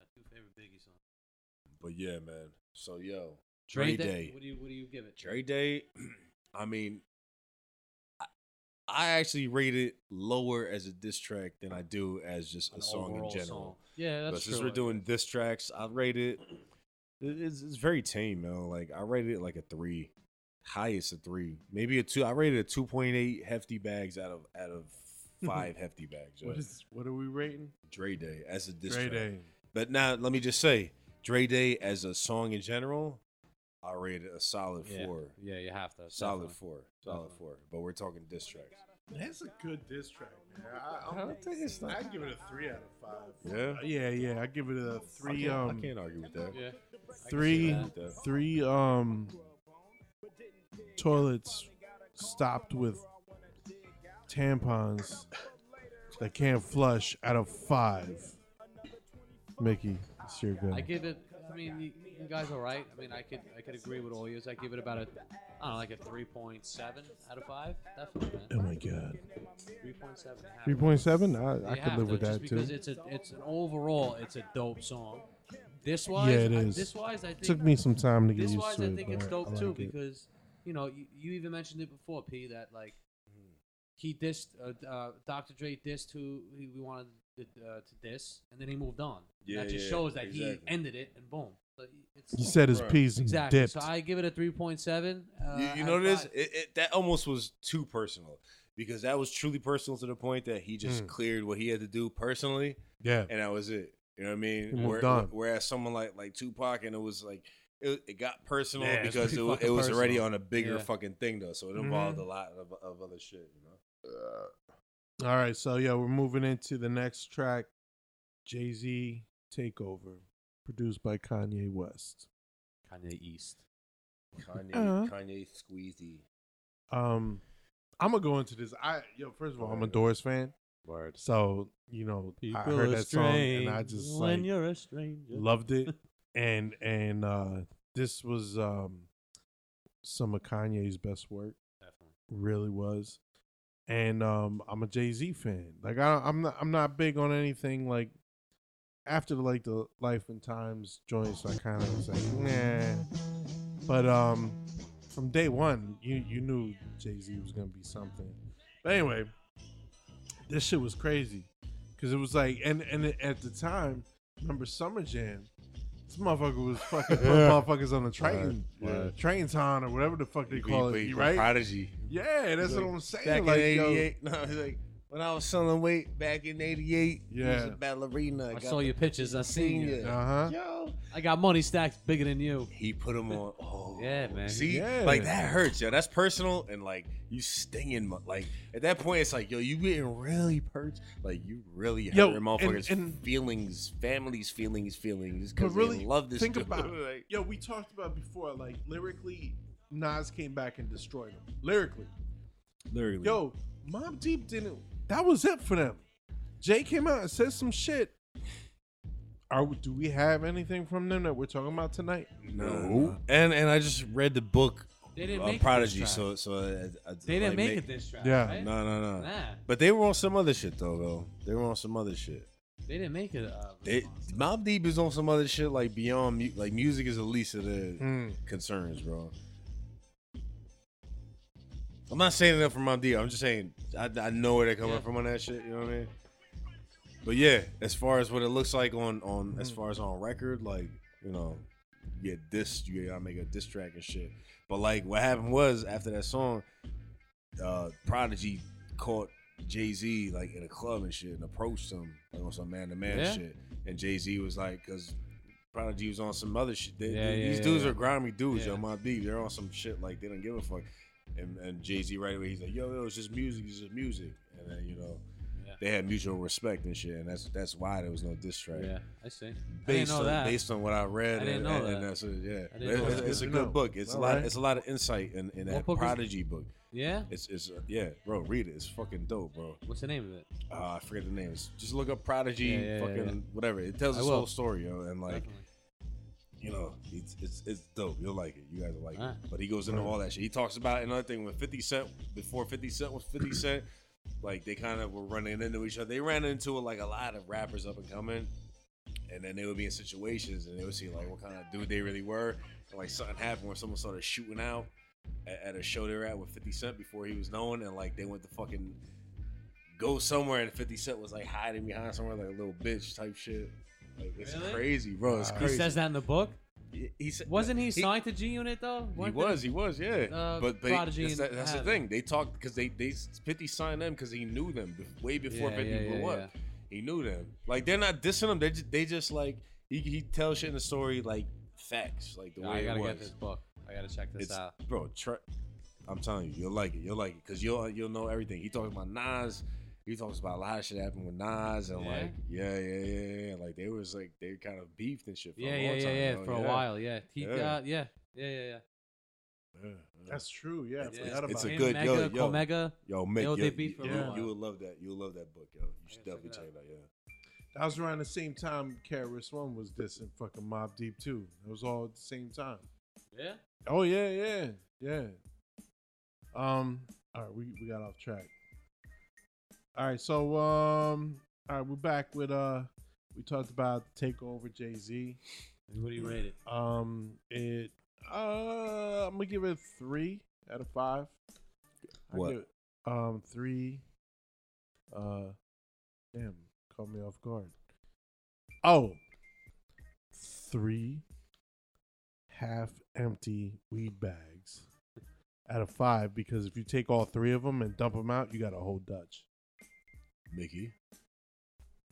My two favorite Biggie songs. But yeah, man. So yo, Dre Dre Day. What do you What do you give it? Dre Day, I mean, I, I actually rate it lower as a diss track than I do as just a An song in overall general. song. Yeah, that's but true. since we're doing diss tracks, I rate it. It- It's, it's very tame, man. Like I rated it like a three, highest a three, maybe a two. I rated a two point eight hefty bags out of out of five hefty bags. What yo. is? What are we rating? Dre Day as a diss Dre track. Day. But now let me just say, Dre Day as a song in general, I rated a solid yeah. four. Yeah, you have to. Solid definitely. four. Solid Definitely. four. But we're talking diss tracks. That's a good diss track, man. I, I don't think it's. I give it a three out of five. Yeah? Yeah, yeah. I give it a three. can't, Um, I can't argue with that. Yeah. Three, that. That- three. Um, toilets stopped with tampons that can't flush out of five. Mickey, it's your go. I give it. I mean, you, you guys are right. I mean, I could I could agree with all yours. I give it about a, I don't know, like a three point seven out of five. Definitely, Oh my god, Three point seven. three point seven. I, I could live to, with just that too. because it's a it's an overall it's a dope song. This wise, Yeah, it I- this wise, I think Took me some time to get this used wise, to I think it's dope I too it. because you know you, you even mentioned it before, P. That like he dissed uh, uh, Dr. Dre dissed who he we wanted to, uh, to diss, and then he moved on. Yeah, that just yeah, shows that exactly. he ended it, and boom. But it's, You said his Right. piece and exactly. dipped. So I give it a three point seven. Uh, you, you know of this? It, it, that almost was too personal because that was truly personal to the point that he just Mm. cleared what he had to do personally, yeah. and that was it. You know what I mean? Where- on. Whereas someone like like Tupac, and it was like it, it got personal Yeah, because it, pretty wa- fucking it was already on a bigger Yeah. fucking thing though, so it involved Mhm. a lot of, of other shit. You know? All right, so yeah, we're moving into the next track, Jay Z Takeover, produced by Kanye West. Kanye East. Kanye, Uh-huh. Kanye Squeezy. Um, I'm gonna go into this. I yo, first of all, I'm a Doors fan, Word. so you know I heard that song and I just like you're a stranger. loved it, and and uh this was um some of Kanye's best work. Definitely. really was. And um, I'm a Jay Z fan. Like I, I'm not, I'm not big on anything like after like the Life and Times joints. I kind of was like, nah. But um, from day one, you you knew Jay Z was gonna be something. But anyway, this shit was crazy because it was like, and and at the time, remember Summer Jam. This motherfucker was fucking putting motherfuckers on the train, Word, word. train time or whatever the fuck they He- call it, right? Prodigy. Yeah, that's what I'm saying. Back like, in yo, no, he's like when I was selling weight back in '88. he was Yeah. a ballerina. I got saw your pictures. I seen you. Uh huh. Yo, I got money stacks bigger than you. he put them on. Oh, Yeah, man. See, Yeah. like that hurts, yo. That's personal, and like you stinging. Like at that point, it's like, yo, you getting really hurt. Like you really Yo, hurting motherfuckers' and- and- feelings, families' feelings, feelings. But Because really, they love this. think dude. about it. like, Yo, we talked about before, like lyrically, Nas came back and destroyed him. Lyrically, literally. yo, Mobb Deep didn't. That was it for them. Jay came out and said some shit. Are do we have anything from them that we're talking about tonight? no. And and I just read the book. They didn't uh, make Prodigy, This track. so so uh, uh, they didn't like, make it this track. Yeah. right? No, no, no. Nah, But they were on some other shit though, though. They were on some other shit. they didn't make it. Uh, They, response. Mobb Deep is on some other shit like beyond mu- like music is the least of their Mm. concerns, bro. I'm not saying that for Mobb Deep. I'm just saying I, I know where they're coming Yeah. from on that shit. You know what I mean? But yeah, as far as what it looks like on on Mm. as far as on record, like you know, you get this, you gotta make a diss track and shit. But like what happened was after that song, uh Prodigy caught Jay Z like in a club and shit and approached him like on some man to man shit. And Jay Z was like, because Prodigy was on some other shit. They- Yeah, they- yeah, these yeah, dudes are grimy dudes, yo. My D, they're on some shit like they don't give a fuck. And and Jay Z right away, he's like, yo, yo, it's just music, it's just music. And then you know, Yeah. they had mutual respect and shit, and that's that's why there was no diss track. Yeah, I see. I didn't Based know on that. based on what I read, I didn't and, know and, and that. that's it, yeah. I It's, that. it's a Good good to know. book. It's a lot. right. It's a lot of insight in, in that book is- Prodigy book. yeah. It's it's uh, yeah, bro. Read it. It's fucking dope, bro. What's the name of it? Uh, I forget the names. Just look up Prodigy, Yeah, yeah, yeah, fucking yeah. whatever. It tells I this will. whole story, yo, and like Definitely. You know, it's, it's it's dope. You'll like it. You guys will like it. But he goes into all that shit. He talks about another thing when Fifty Cent before Fifty Cent was Fifty Cent, like they kind of were running into each other. They ran into like a lot of rappers up and coming, and then they would be in situations and they would see like what kind of dude they really were. And like something happened where someone started shooting out at, at a show they were at with Fifty Cent before he was known, and like they went to fucking go somewhere and 50 Cent was like hiding behind somewhere like a little bitch type shit. Like it's Really? crazy, bro. It's Wow. He crazy. says that in the book. He, he said, Wasn't he signed to G Unit though? He Weren't was, they? he was, yeah. Uh, but but Prodigy that's, that, that's the had thing. They talked because they they 50 signed them because he knew them bef- way before Yeah, 50 yeah, blew yeah, up. He knew them. Like they're not dissing them. They just, they just like he, he tells shit in the story like facts, like the Yeah, way I gotta it was. get this book. I gotta check this It's out. bro, tr- I'm telling you, you'll like it. You'll like it because you'll you'll know everything. He talks about Nas. He talks about a lot of shit happened with Nas and Yeah? like yeah, yeah, yeah, yeah. Like they was like they kind of beefed and shit for Yeah, a yeah, long yeah, time. yeah. yo. For a while, yeah. He, Yeah. Uh, yeah, yeah, yeah, yeah. Yeah, yeah. That's true. Yeah, I It's- about it's a it. Good- Mega, yo, yo. Cormega. Yo, Mick, Yo, yo, they beefed for a you, little you would love that. You would love that book, yo. You should definitely check it out. Yeah. That was around the same time KRS One was dissing fucking Mobb Deep too. It was all at the same time. Yeah. Oh yeah, yeah, yeah. Um, all right, we, we got off track. All right, so um, all right, we're back with uh, we talked about Takeover Jay Z. What do you rate it? Um, it uh, I'm gonna give it a three out of five. I What? give it, um, three. Uh, damn, caught me off guard. Oh, three half empty weed bags out of five because if you take all three of them and dump them out, you got a whole Dutch. Mickey.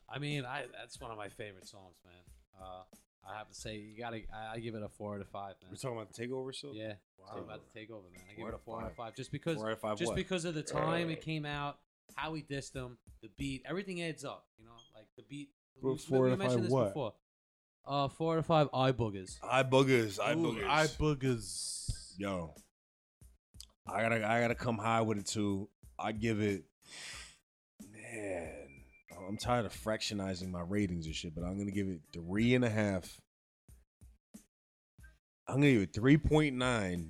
I mean, I that's one of my favorite songs, man. Uh, I have to say, you gotta. I, I give it a four out of five, man. We're talking about the takeover still? Yeah, Wow. talking about the takeover, man. I give Four it a four out of five. just because, Four out of five just what? because of the time it came out, how we dissed them, the beat, everything adds up. You know, like the beat. Four we out of five what? before. Uh, four out of five eye boogers. I boogers. I Ooh, boogers. I boogers. Yo, I gotta, I gotta come high with it too. I give it, man. I'm tired of fractionizing my ratings and shit, but I'm gonna give it three and a half. I'm gonna give it 3.9, 3.9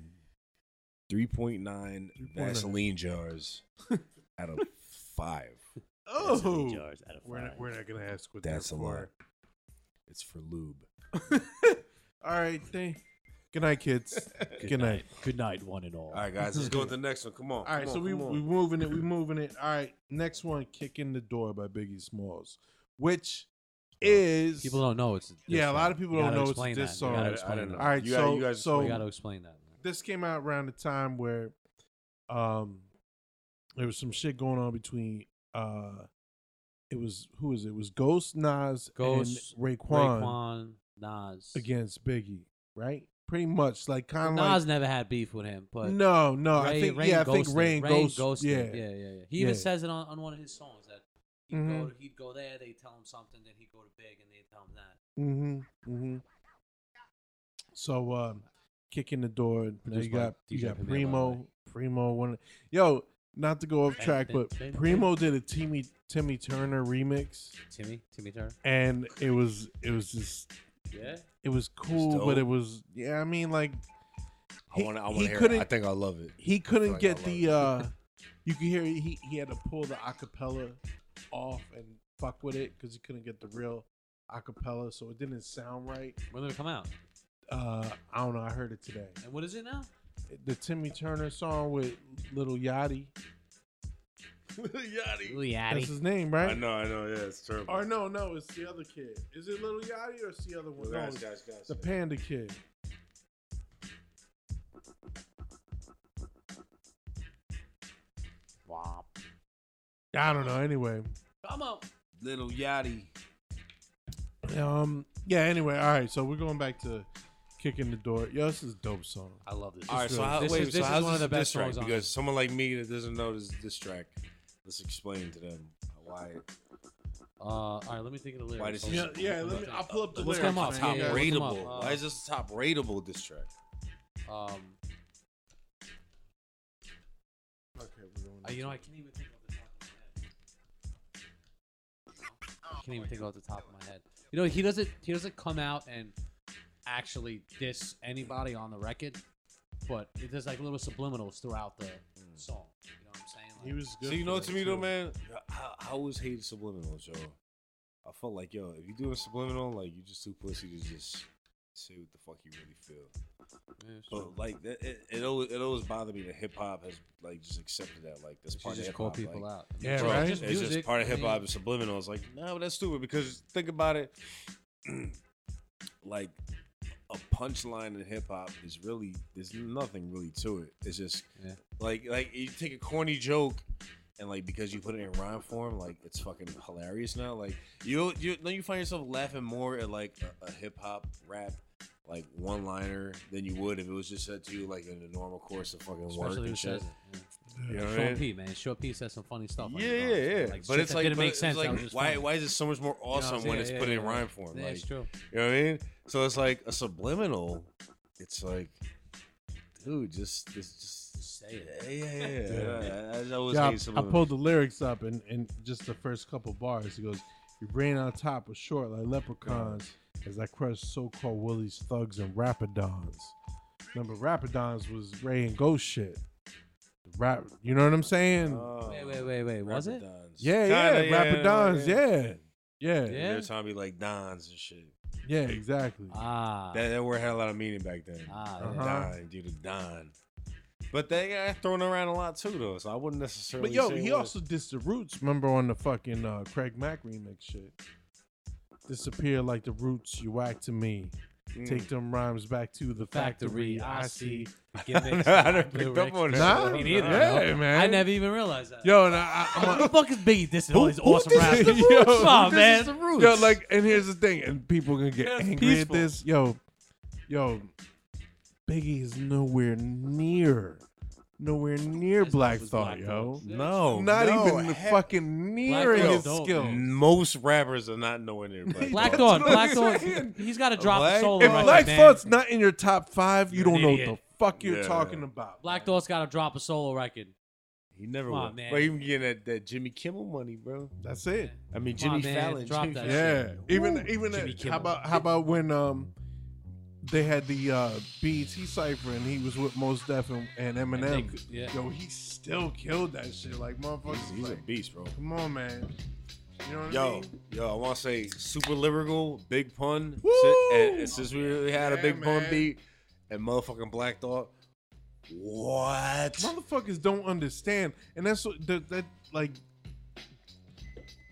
3.9. Vaseline jars out of five. Oh, jars out of we're not, five. we're not gonna ask what That's they're a lot. for. It's for lube. All right, thank. Good night, kids. Good, night. Good night, one and all. All right, guys, let's go with the next one. Come on. All right, come so on, we come on. we moving it. We moving it. All right, next one, "Kick in the Door" by Biggie Smalls, which is People don't know it's. a diss Yeah, a lot of people You don't gotta know it's a explain diss that. song. You gotta I- I didn't that. know. all right. You gotta- so you guys- so We gotta explain that. This came out around the time where um there was some shit going on between uh it was who is it? It was Ghost Nas Ghost, and Raekwon, Raekwon, Nas. against Biggie, right? Pretty much like kind of Nas like never had beef with him, but no, no. I think Rain yeah, I think ghosted- Rain Ghost, ghosted. yeah, yeah, yeah, yeah. He even Yeah. says it on, on one of his songs that he'd, Mhm. go, he'd go there, they tell him something, then he'd go to Big, and they'd tell him that. Mm-hmm. Mm-hmm. So um kicking the door. Now you by got you got Premier, Primo. way. Primo one yo, not to go off track, but Primo did a Timmy Timmy Turner remix Timmy, Timmy Turner. and it was it was just Yeah. it was cool, dope. but it was yeah, I mean like I want to. I want he to hear. It. couldn't- I think I love it. he couldn't like I get the uh you could hear he he had to pull the acapella off and fuck with it because he couldn't get the real acapella, so it didn't sound right. When did it come out? Uh, I don't know. I heard it today. And what is it now? The Timmy Turner song with Little Yachty. Yachty. Lil That's Yachty. his name, right? I right? know. I know. Yeah, it's terrible. Or no, no, it's the other kid. Is it Little Yachty or it's the other one? Well, No, guys, it's guys, guys. the Panda Kid. Womp. I don't know. Anyway, Come on. Little Yachty. um, yeah. Anyway, all right. So we're going back to kicking the door. Yo, this is a dope song. I love this. All right, so really- how, this wait, is- so this is how's one of this the a best diss track? songs on Because it. someone like me that doesn't know this diss track, let's explain to them why. Uh, all right, let me think of the lyrics. Why does Hold he- Yeah, yeah. Let me. I'll pull up the Let's lyrics. come up. top Yeah, Yeah. look 'em rateable. up. why is this a top rateable diss track? Um, Okay, we're going uh, you know, I can't even think off the top of my head. I can't even think off the top of my head. You know, he doesn't. He doesn't come out and actually diss anybody on the record, but it does like little subliminals throughout the song. You know what I'm saying? Like, He was good. So you know, that, to me though, man, how, how was hate subliminals, yo? I felt like, yo, if you doing subliminal, like you just too pussy to just say what the fuck you really feel. yeah, sure. But like, that, it, it always it always bothered me that hip hop has like just accepted that, like that's She part of just hip call hop. people like, out. Yeah, Bro, right? It's just part of hip hop. It's subliminal. It's like, no, but that's stupid because think about it. like a punchline in hip hop is really there's nothing really to it. It's just Yeah. like like you take a corny joke and like because you put it in rhyme form, like it's fucking hilarious now. Like you you don't you find yourself laughing more at like a, a hip hop rap like one liner than you would if it was just said to you like in the normal course of fucking work Especially who and shit. it. Yeah. You know what I Sean mean? P, man. Sean P says some funny stuff. on Yeah, his yeah, yeah. Like, but it's that like, didn't but make it's sense. like, that was just why, funny. why is it so much more You know what I'm awesome saying? when it's Yeah, put yeah, in yeah. rhyme form? Yeah, like, it's true. you know what I mean? So it's like a subliminal. It's like, dude, just, just, just Just say it. Yeah, yeah, yeah. yeah. I, I always Yeah, hate I, I subliminal. pulled the lyrics up and, and just the first couple bars. He goes, "Your brain on top was short like leprechauns as I crushed so-called Willie's thugs and Rapadons." Remember, Rapadons was Ray and Ghost shit. Rap, you know what I'm saying? Oh, Wait, wait, wait, wait. Was it? Rapadons. Yeah, yeah, Rapadons, yeah. yeah, Yeah. They're trying to be like Dons and shit. yeah, exactly. Ah. That, that word had a lot of meaning back then. Ah, Uh-huh. Don, dude, the Don. But they got thrown around a lot too, though. So I wouldn't necessarily. But yo, say he it also dissed the Roots. Remember on the fucking uh, Craig Mack remix shit? Disappear like the Roots, you whack to me. Take mm. them rhymes back to the factory. I see. Gimmicks. I never Blue picked up on that. Nah, Me neither. yeah, bro. man. I never even realized that. Yo, and I, I, I'm What a- the fuck is Biggie dissing all these awesome Who rappers? disses the Roots? Come on, Who man. disses the Roots? Yo, like, and here's the thing, and people gonna get That's angry peaceful. at this. Yo, yo, Biggie is nowhere near, nowhere near His Black stuff is Thought, Black yo. Thought. No, Not no, even the heck- fucking near Black his Thought's dope. skill. Most rappers are not nowhere near Black, Black Thought. Thought, Black Thought, saying. he's got to drop Black- a solo If record, Black man. Thought's not in your top five, you You're don't an know what idiot. the fuck you're Yeah. talking about. Black Thought's got to drop a solo record. He never Come will. on, man. But even getting that, that Jimmy Kimmel money, bro. That's it. I mean, Come on, Jimmy man, Fallon. drop Jimmy that Fallon. Yeah. Even even Jimmy that- Kimmel. how about how about when um they had the uh BET cipher and he was with Mos Def and, and And they Eminem. could- yeah. Yo, he still killed that shit. Like motherfuckers, He's, he's a beast, bro. come on, man. You know what I Yo, mean? yo, I want to say super lyrical, big pun. Woo! And- and since we had a Yeah, big pun beat and motherfucking Black Thought, what? Motherfuckers don't understand, and that's what that, that like.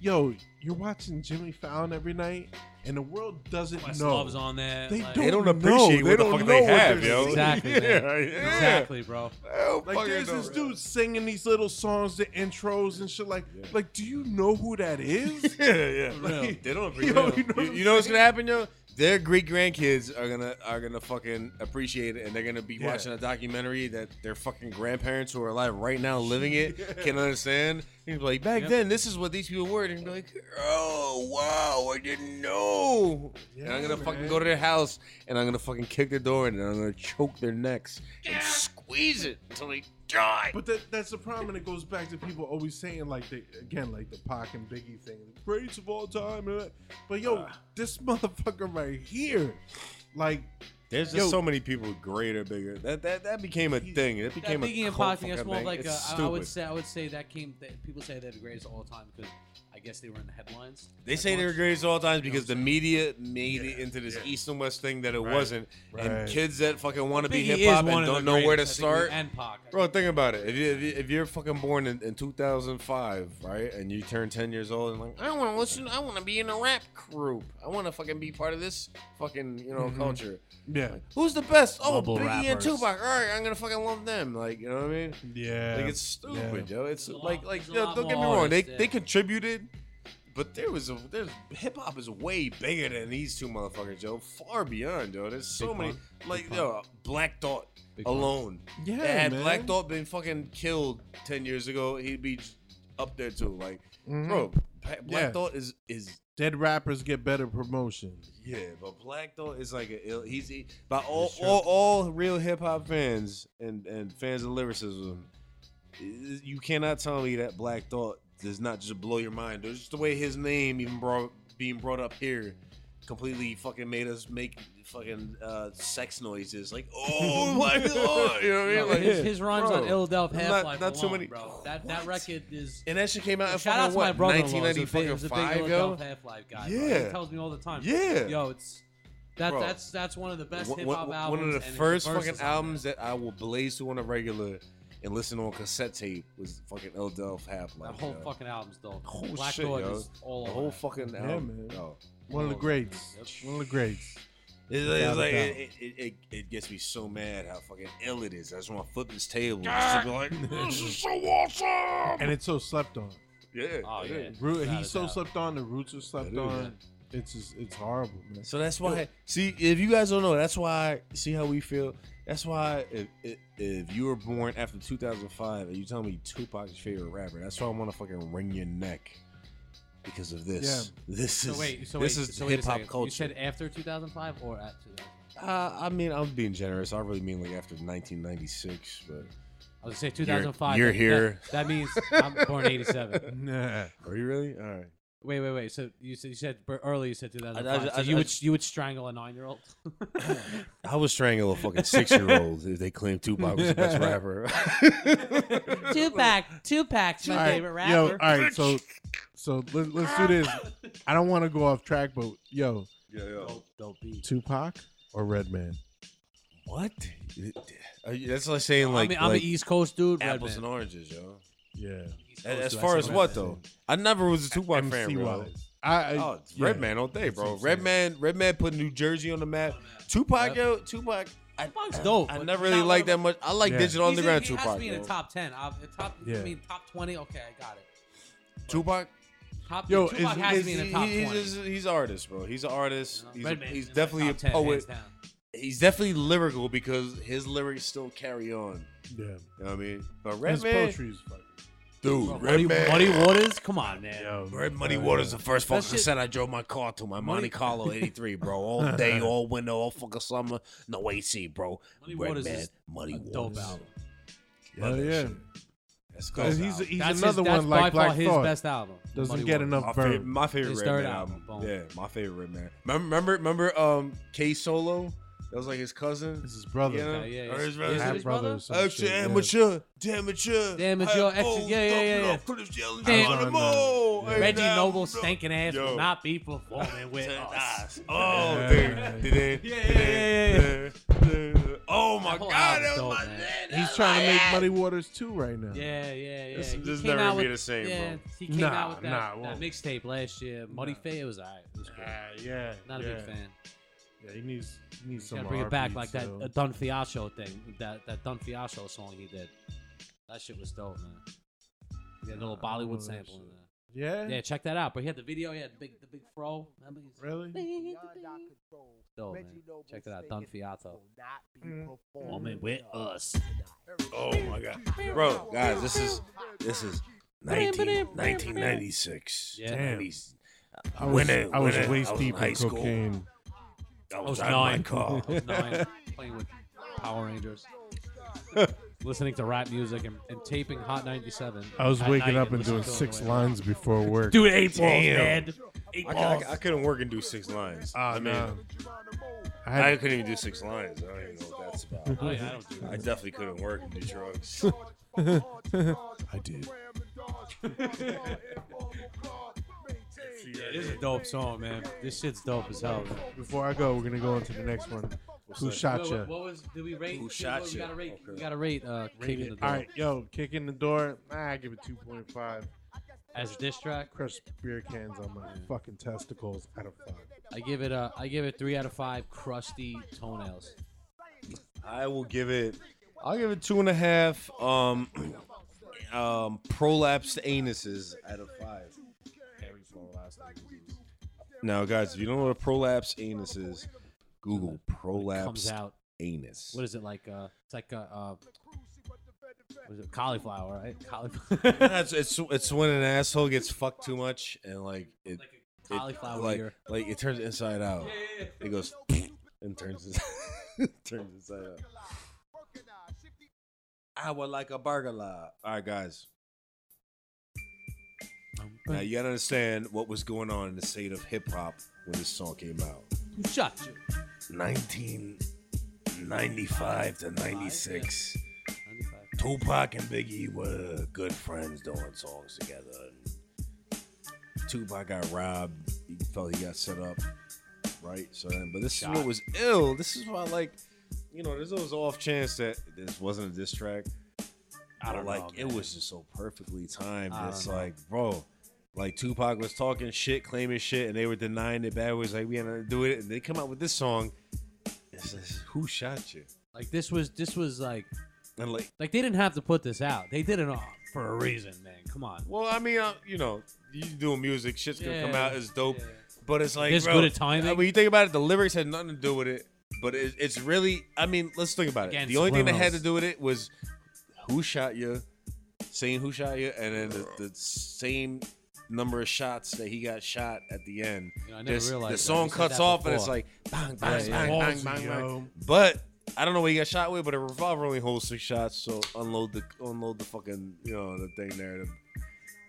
Yo, you're watching Jimmy Fallon every night, and the world doesn't know. Questlove's on there. They like- don't They don't know. appreciate They what the fuck they have, yo. Exactly, yeah, yeah. Exactly, bro. Oh, like there's know. this dude singing these little songs, the intros and shit. Like, like, do you know who that is? yeah, yeah. Like, They don't yo, appreciate you know You, you know what's gonna happen, yo? Their great grandkids are gonna are gonna fucking appreciate it, and they're gonna be Yeah. watching a documentary that their fucking grandparents who are alive right now living it can understand. He's like, back Yep. then, this is what these people were, and be like, oh wow, I didn't know. and I'm gonna fucking go to their house, and I'm gonna fucking kick their door in, and I'm gonna choke their necks and squeeze it until they die. But that, that's the problem, and it goes back to people always saying like the again like the Pac and Biggie thing, greats of all time. and. But yo, Ah. this motherfucker right here, like There's just Yo. so many people greater, bigger. That that that became a thing. That became That became Biggie a and Pac thing, that's more thing. like It's a, I- I would say I would say that came. That people say they're the greatest of all time because I guess they were in the headlines. They say they're greatest of all times because the media made it into this yeah. east and west thing that it wasn't, right. and kids that fucking want to be Biggie hip is hop one and of don't know where to greatest, I think, start. And Pac, Bro, think about it. If you if, you, if you're fucking born in, in 2005, right, and you turn 10 years old and like, I want to listen, I want to be in a rap group. I want to fucking be part of this fucking you know Mhm. culture. yeah, Who's the best? Oh, Global Biggie and rappers. Tupac. All right, I'm gonna fucking love them. Like you know what I mean? yeah. Like it's stupid, yo. It's There's a like lot- like there's a yo, lot don't get me more wrong. They artists, they yeah. contributed, but there was a there's hip hop is way bigger than these two motherfuckers, yo. Far beyond, yo. There's so Big many pun. like Big yo Black Thought Big pun. alone. yeah, had man. Black Thought been fucking killed ten years ago, he'd be up there too. Like, Mhm. bro, Pa- Black Yeah. Thought is is Dead rappers get better promotion. yeah, but Black Thought is like a ill. He's he, by all true. all, all real hip hop fans and and fans of lyricism. i- You cannot tell me that Black Thought does not just blow your mind. There's just the way his name even brought being brought up here completely fucking made us make fucking uh, sex noises like oh my god you know what I mean No, like his, his rhymes bro, on Illadelph not- Half Life not too alone, many- bro. That that record is. and that shit came out in Shout out fucking to my brother-in-law. 1990 He was a big, fucking he was a big five Ill yo Half Life guy. bro. Yeah. he tells me all the time. Yeah. yo, it's that Bro. that's that's one of the best One- hip one- hop one of the and first fucking on there. albums that I will blaze to on a regular and listen on cassette tape was fucking Illadelph Halflife. That whole yo. fucking album's dope. Whole Black shit, Thought yo. is all the over whole that. fucking Yeah, album. man. yo. One of the greats. yep. One of the greats. It's, Without it's like it, it, it, it gets me so mad how fucking ill it is. I just want to flip this table just to be like, this is so awesome. And it's so slept on. yeah, Oh it yeah, is. Root, he's so doubt. slept on. The roots are slept It is. on. It's just, it's horrible, man. So that's why. See, if you guys don't know, that's why. See how we feel. That's why if, if if you were born after 2005 and you tell me Tupac's your favorite rapper, that's why I want to fucking wring your neck because of this. This So is wait, so this wait, is so wait a hip hop second. culture. You said after 2005 or at 2005? uh, I mean, I'm being generous. I really mean like after 1996, but I was gonna say 2005. you're that- here. That, that means I'm born 87. Nah. are you really? All right. Wait, wait, wait. So you said you said bur- earlier you said 2005. I- I- so you I- would you would strangle a nine year old? I would strangle a fucking six year old if they claim Tupac was the best rapper. Tupac, Tupac's my All right, favorite Yo, all right, so so let, let's do this. I don't want to go off track, but yo, yeah, yeah. Dope, dope beat. Tupac or Redman? What? Are you- uh, That's like saying like, I mean, I'm like an East Coast dude. apples Redman. and oranges, yo. Yeah. East As, as far as what though? I never was a Tupac fan, MC bro. wise. I, Oh, it's yeah. Redman all day, bro. what I'm saying. Redman, Redman put New Jersey on the map. Tupac, Yep. yo, Tupac. I, Tupac's dope, I but never really not liked that much. I like Yeah. Digital He's in- Underground he has to be in the top ten. Uh, top, Yeah. I mean top twenty. Okay, I got it. Tupac. Top. Yo, Tupac is- has is to be in the top he's, twenty. just- he's an artist, bro. He's an artist. He's, a- Redman he's is like definitely a 10, poet. hands down. He's definitely lyrical because his lyrics still carry on. Yeah. You know what I mean? But His Redman, poetry is fucking. Dude, Bro, Muddy, Muddy Waters, come on, man. Yo, Red Muddy uh, Waters, the first That fucking shit- cassette I drove my car to, my Monte Carlo 83, bro. All day, all winter, all fucking summer. No AC, bro. Muddy Red Waters Man, is Muddy a Waters. dope album. Hell Love that yeah. shit. That's And good. he's he's That's another his, that's one by like far Black his Thought. best album. Doesn't Muddy get Waters. enough my burn. favorite, my favorite His Red third Man album, album. boom. Yeah, my favorite Redman. Remember, remember, remember, um, K Solo. That was like his cousin. It's his brother. Yeah. Okay, yeah, Or his brother. it Half his brother. brother? or some Extra shit, yeah. amateur, amateur, Amateur, Hey, extra- oh, yeah, yeah, stop yeah. up, put his yelling Damn. on the On, mall. uh, Hey, Reggie now, Noble, no. stinking ass, Yo. will not be performing with us. Oh, Yeah. dude. Yeah, yeah, yeah, Oh my God, that was dope, my man. man. He's trying to make Muddy Waters too right now. Yeah, yeah, yeah. This- He this never gonna be the same, bro. He came Nah, out with that, nah, that mixtape last year. Muddy Nah. Fate, it was alright. It was cool. Uh, yeah. Not a big fan. Yeah, he needs he needs some Gotta bring it back R&B like that uh, Don Fiasco thing. That that Don Fiasco song he did. That shit was dope, man. He had a little Nah, I don't know Bollywood sample in there. Yeah. Yeah, check that out. But he had the video. He had the big the big fro. Really? Dope, man. Check it out. Don Fiato. Mm. Woman with us. Oh my God, bro, guys, this is this is 19, 1996. Yeah. Damn. 90s. I was, Winner, I was winner. waist I was deep in high in school. cocaine. I I was, was my nine. car. I was nine, playing with Power Rangers, listening to rap music and, and taping Hot 97. I was at waking night up and listening doing to it six on the way lines before work. Dude, eight balls, Damn. man. Eight I, balls. I, I couldn't work and do six lines. Ah, I mean, nah. I I couldn't even do six lines. I don't even know what that's about. Yeah, I don't do I definitely couldn't work and do drugs. I did. Yeah, this is a dope song, man. This shit's dope as hell. Man. Before I go, we're gonna go into the next one. Who shot you? what, what was? Did we rate? Who shot what, you? We gotta rate. We gotta rate. Uh, Kick in the Door All right, yo, kick in the door. Nah, I give it two point five. as a diss track. Crush beer cans on my fucking testicles out of five. I give it a. I give it three out of five. Crusty toenails. I will give it. I'll give it two and a half. Um, um, prolapsed anuses out of five. Now, guys, if you don't know what a prolapsed anus is, Google Comes prolapsed out. anus. What is it like? Uh, it's like a. Uh, what is it? Cauliflower, right? Cauliflower. It's, it's it's when an asshole gets fucked too much and like it, like a it- cauliflower like ear. like it turns inside out. It goes and turns turns inside out. I would like a burger. All right, guys. Now you gotta understand what was going on in the state of hip hop when this song came out. Who shot you? 1995 to 96. 95. Tupac and Biggie were good friends doing songs together. And Tupac got robbed. He felt he got set up, right? So then, but this is what was ill. This is why, like, you know, there's always off chance that this wasn't a diss track. I don't like know, it was just so perfectly timed. It's know. like, bro, like Tupac was talking shit, claiming shit, and they were denying it. Bad was like, we had to do it, and they come out with this song. It's just, who shot you? Like this was this was like And like, like they didn't have to put this out. They did it all for a reason, man. Come on. well, I mean, uh, you know, you doing music, shit's gonna come out as dope. Yeah. But it's like, This bro, good at timing? When you think about it, the lyrics had nothing to do with it. But it, it's really, I mean, let's think about it. Again, the only thing that had to subliminals. do with it was who shot you, saying who shot you, and then the, the same number of shots that he got shot at the end. You know, I never This- realized the that. song You said cuts that off and it's before. like bang, Yeah, bang, yeah. bang, bang, Ballsy, bang, bang. yo. But I don't know what he got shot with, but a revolver only holds six shots, so unload the unload the fucking you know the thing there.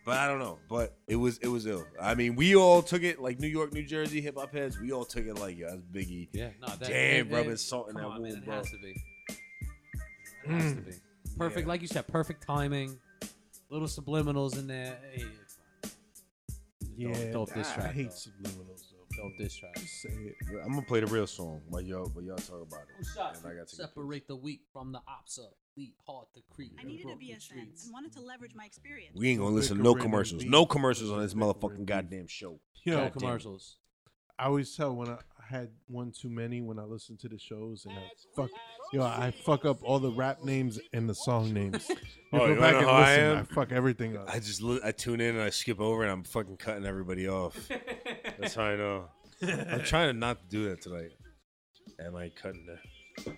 But I don't know. But it was it was ill. I mean, we all took it like New York, New Jersey hip hop heads. We all took it like yeah, that's Biggie. Yeah, no, that, Damn, it, rubbing it, salt in come that on, man, wound, it bro. has to be. It has to mm. be perfect, Yeah. like you said, perfect timing. Little subliminals in there. Hey, it's fine. Yeah, dope diss I track, hate though. subliminals though. dope diss track. Just say it. I'm gonna play the real song while y'all while y'all talk about it. And I got to Separate the weak from the opsa. Lead hard to creep. I needed a broken BSN and wanted to leverage my experience. We ain't gonna listen to no commercials. No commercials on this motherfucking goddamn show. Yo, No God damn it. commercials. I always tell when I had one too many when I listen to the shows and I fuck yo, I fuck up all the rap names and the song names. You Oh, go you back wanna and know how I listen, am? I, fuck everything up. I just li- I tune in and I skip over and I'm fucking cutting everybody off. That's how I know. I'm trying to not do that tonight. Am I cutting that?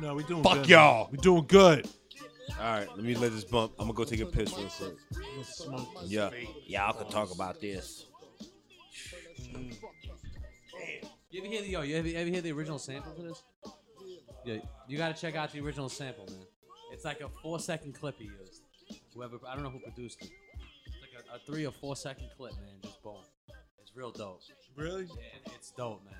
no, we doing Fuck good, y'all. We doing good. All right, let me let this bump. I'm gonna go take a piss real quick. Yeah, y'all can talk about this. Mm. You ever hear the yo? You ever, ever hear the original sample for this? Yeah, you gotta check out the original sample, man. It's like a four second clip he used. Whoever I don't know who produced it. It's like a, a three or four second clip, man. Just boom. It's real dope. Really? Yeah, it's dope, man.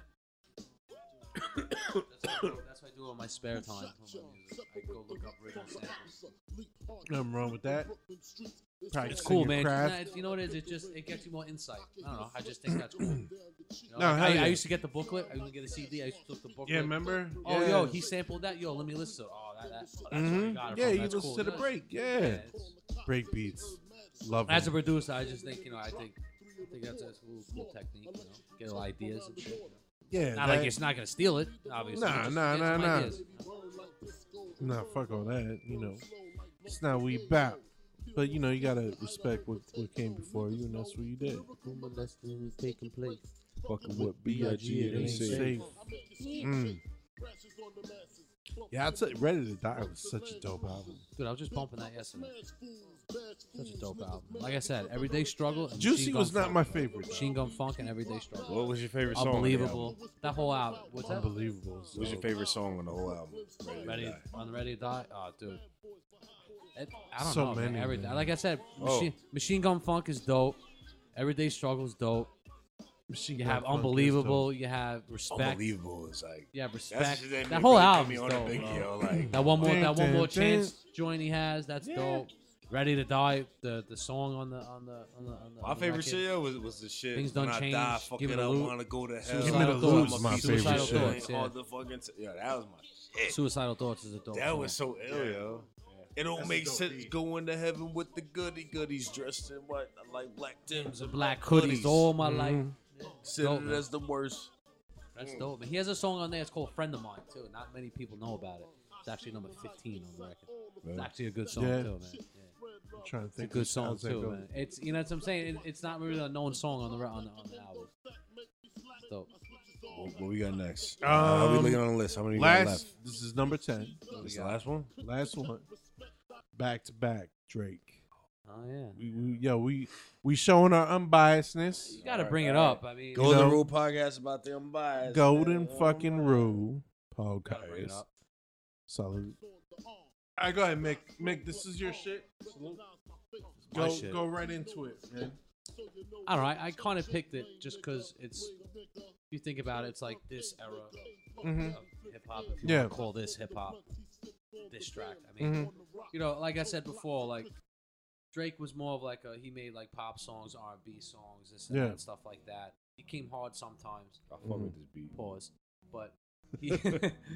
that's, what I do, that's what I do in my spare time. for my music. I go look up original samples. Nothing wrong with that. It's cool, man. Nah, you know what it is? It just it gets you more insight. I don't know. I just think that's cool. You know, No, like, I, yeah. I used to get the booklet. I used to get a CD. I used to look the booklet. Yeah, remember? Oh, yeah. yo, he sampled that. Yo, let me listen to. Oh, that, that, oh, that's Mhm. got Yeah, you listen cool. to the break. Yeah. it's- Break beats. Love it. As a producer, I just think, you know, I think I think that's, that's a cool, cool technique, you know. Get little ideas and shit. you know. Yeah. Not that- like it's not gonna steal it, obviously. Nah, just nah, nah, nah. ideas. Nah, fuck all that. You know, it's not we bap. But you know, you gotta respect what, what came before you, and that's what you did. taking place. Fucking what B.I.G. It ain't safe. Mm. Yeah, I'd say Ready to Die was such a dope album. Dude, I was just bumping that yesterday. Such a dope album. Like I said, Everyday Struggle. And Juicy Machine was Gun not Funk. my favorite. Machine Gun Funk and Everyday Struggle. What was your favorite song? on the Unbelievable. album? That whole album. What's that? Unbelievable. What was your favorite song on the whole album? Ready to Ready Die. on Ready to Die. Oh, dude. It, I don't So know, man. many, Everything. man. Like I said, Oh. Machine, Machine Gun Funk is dope. Everyday Struggle is dope. Machine You Gun have Funk is Unbelievable. You have Respect. Unbelievable is like You have Respect. just- that That made whole me- album me is on a dope. big bro. yo, like That one more, Dun, that one more dun, chance joint he has. That's Yeah. dope. Ready to Die. The the song on the on the on the. On the My on the favorite record. shit yo, was was the shit. Things when Done I Changed, die, fuck Give it It a up, Loot. wanna go to hell. Suicidal Give Me the I'ma Loot's my favorite shit. shit. Ain't Yeah. hard to fucking t- Yeah, that was my shit. Suicidal Thoughts is a dope. That song. was so ill, yo. It don't That's make sense beat. going to heaven with the goody goodies dressed in what like black Tims and black hoodies all my life. Mhm. Considered Dope, man. as the worst. That's dope. Man. He has a song on there. It's called "Friend of Mine" too. Not many people know about it. It's actually number 15 on the record. It's actually a good song Yeah. too, man. Yeah. I'm trying to It's a think. good of song sounds too, go- man. It's you know what I'm saying. It, it's not really a known song on the on the, on the album. It's dope. What, what we got next? Uh, how we Um, looking on the list? How many we got Last, left? this is number ten. This the last one? Last one. Back to back, Drake. Oh yeah. We, we, yo, we we showing our unbiasedness. You got to Alright, bring it up. I mean, Golden know, Rule podcast about the unbiased. Golden man. fucking rule gotta bring podcast. Salute. All right, go ahead, Mick. Mick, this is your shit. Salute. Go shit. go right into it, man. I don't know. I, I kind of picked it just because it's. If you think about it, it's like this era Mm-hmm. of hip hop. If you Yeah. want to call this hip hop, this track. I mean, Mm-hmm. you know, like I said before, like Drake was more of like a he made like pop songs, R and B songs, this and Yeah. that, stuff like that. He came hard sometimes. I fuck with this beat. Pause. But he,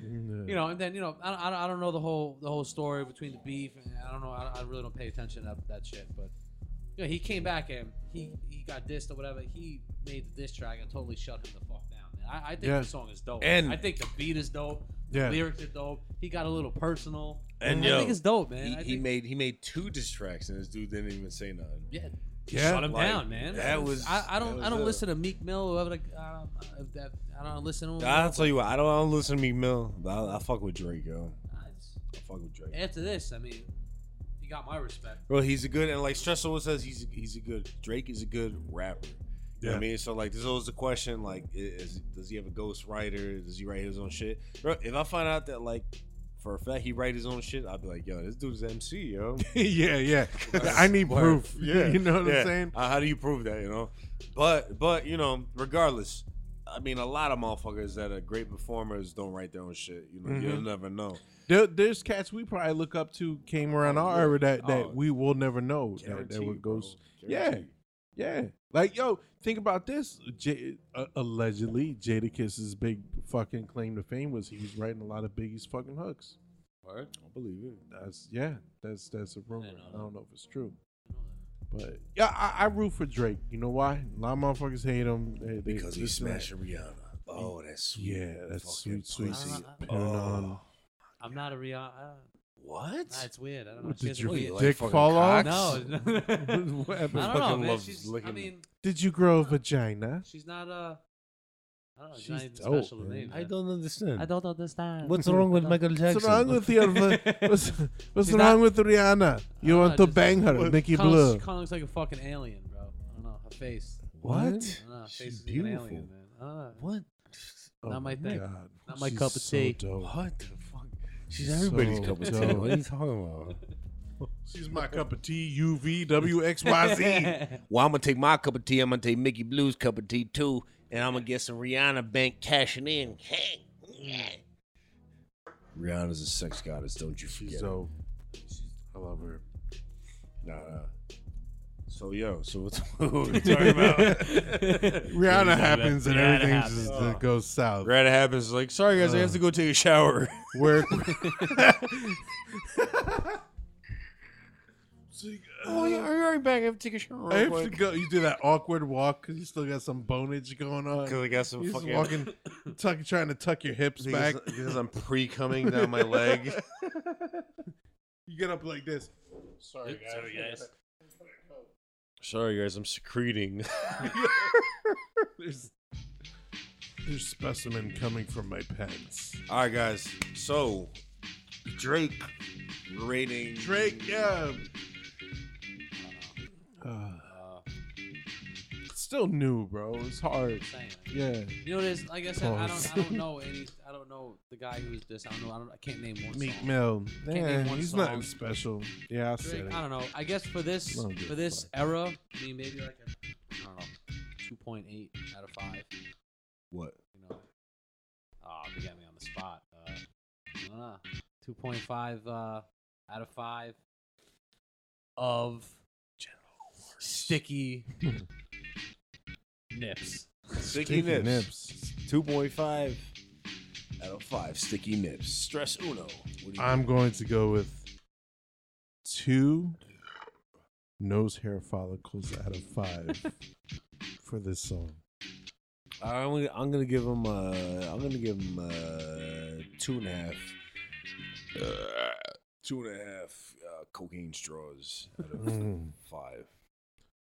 you know, and then you know, I don't, I don't, I don't know the whole the whole story between the beef, and I don't know. I, I really don't pay attention to that, that shit. But you know, he came back and he he got dissed or whatever. He made the diss track and totally shut him the fuck down. Man. I, I think Yeah. the song is dope. And- I think the beat is dope. Yeah. Lyrics are dope. He got a little personal. And I yo, think it's dope, man. He, I he think- made he made two diss tracks and this dude didn't even say nothing. yeah. Yeah. Shut him Like, down, man. that was- I, I don't. was I don't ill. listen to Meek Mill or whatever. Like, I don't. That, I don't listen to him. I'll tell you what, I don't, I don't listen to Meek Mill, but I, I fuck with Drake, yo. Nah, it's- I fuck with Drake. After this, I mean, he got my respect. Bro, he's a good and like Stress always says he's he's a good Drake is a good rapper. You know what I mean? So like there's always the question like is, does he have a ghost writer? Does he write his own shit? Bro, if I find out that like for a fact he write his own shit, I'd be like, yo, this dude's MC, yo. yeah, yeah. I need proof. you know what yeah. I'm saying? Uh, how do you prove that? You know, but but you know, regardless, I mean, a lot of motherfuckers that are great performers don't write their own shit. You know, you'll Mhm. never know. There, there's cats we probably look up to came around Oh, our yeah. era that, that Oh. we will never know that, that would bro. Yeah. Guaranteed. Yeah, like yo, think about this. J- uh, allegedly, Jadakiss's big fucking claim to fame was he was writing a lot of Biggie's fucking hooks. Word. I believe it. That's yeah, that's that's a rumor. didn't I don't know if it's true, but yeah, I, I root for Drake. You know why? A lot of motherfuckers hate him They- they- Because he this and that. smashed Rihanna. Oh, that's sweet. Yeah, that's fucking sweet, sweet. pussy. Uh, Putting on- Oh. I'm not a Rihanna. What? nah, it's weird. I don't know. What, She did has a your weird- dick fucking fall off? cocks? No. What I don't know, man. She's, I mean, Did you grow a vagina? she's not uh I don't know. She's, not She's even dope, special to man. me. I man. don't understand. I don't understand. What's wrong with Michael Jackson? What's wrong with your? What's, what's She's wrong not- with Rihanna? You want don't to know, bang her, What- Mickey Kinda, Blue? She kind of looks like a fucking alien, bro. I don't know. Her face. What? Don't know. Her She's face is beautiful. an alien, man. I don't know. What? Not my thing. God. Not my She's cup of so tea. dope. What the fuck? She's So everybody's cup of tea. What are you talking about? She's my cup of tea. U V W X Y Z. Well, I'm gonna take my cup of tea. I'm gonna take Mickey Blue's cup of tea too, and I'm gonna get some Rihanna bank cashing in. Hey, Rihanna's a sex goddess, don't you She's forget? it. I love her. Nah, nah. So yo, so what's what we talking about? Rihanna happens and Rihanna everything happens. just uh, goes south. Rihanna happens like, sorry guys, I have to go take a shower. Where? oh yeah, I'm right back. I have to take a shower. I Real have to quick. go. You do that awkward walk because you still got some bonage going on. Cause I got some You're just fucking walking, tuck, trying to tuck your hips back. because, because I'm pre coming down my leg. You get up like this. Sorry, guys. Sorry, guys. Sorry guys, I'm secreting. There's, there's specimen coming from my pants. All right, guys. So Drake rating Drake, yeah. Still new, bro. It's hard. saying. Yeah. You know, there's like I said, I don't, I don't know any, I don't know the guy who's this. I don't know. I don't. I can't name one Meek song. Mill. Man, he's song. nothing special. Yeah, I said it. I don't know. I guess for this, I don't give for this fuck. era, I mean, maybe like a, I don't know, two point eight out of five. what? You know, oh, you got me on the spot. Uh, I don't know, two point five uh, out of five of sticky nips. Sticky, nips. nips. Two point five out of five. Sticky nips. Stress uno. What do you I'm going to go with two nose hair follicles out of five for this song. I'm gonna, I'm gonna give him. Uh, I'm gonna give him uh, two and a half. Uh, two and a half uh, cocaine straws out of Mm. five.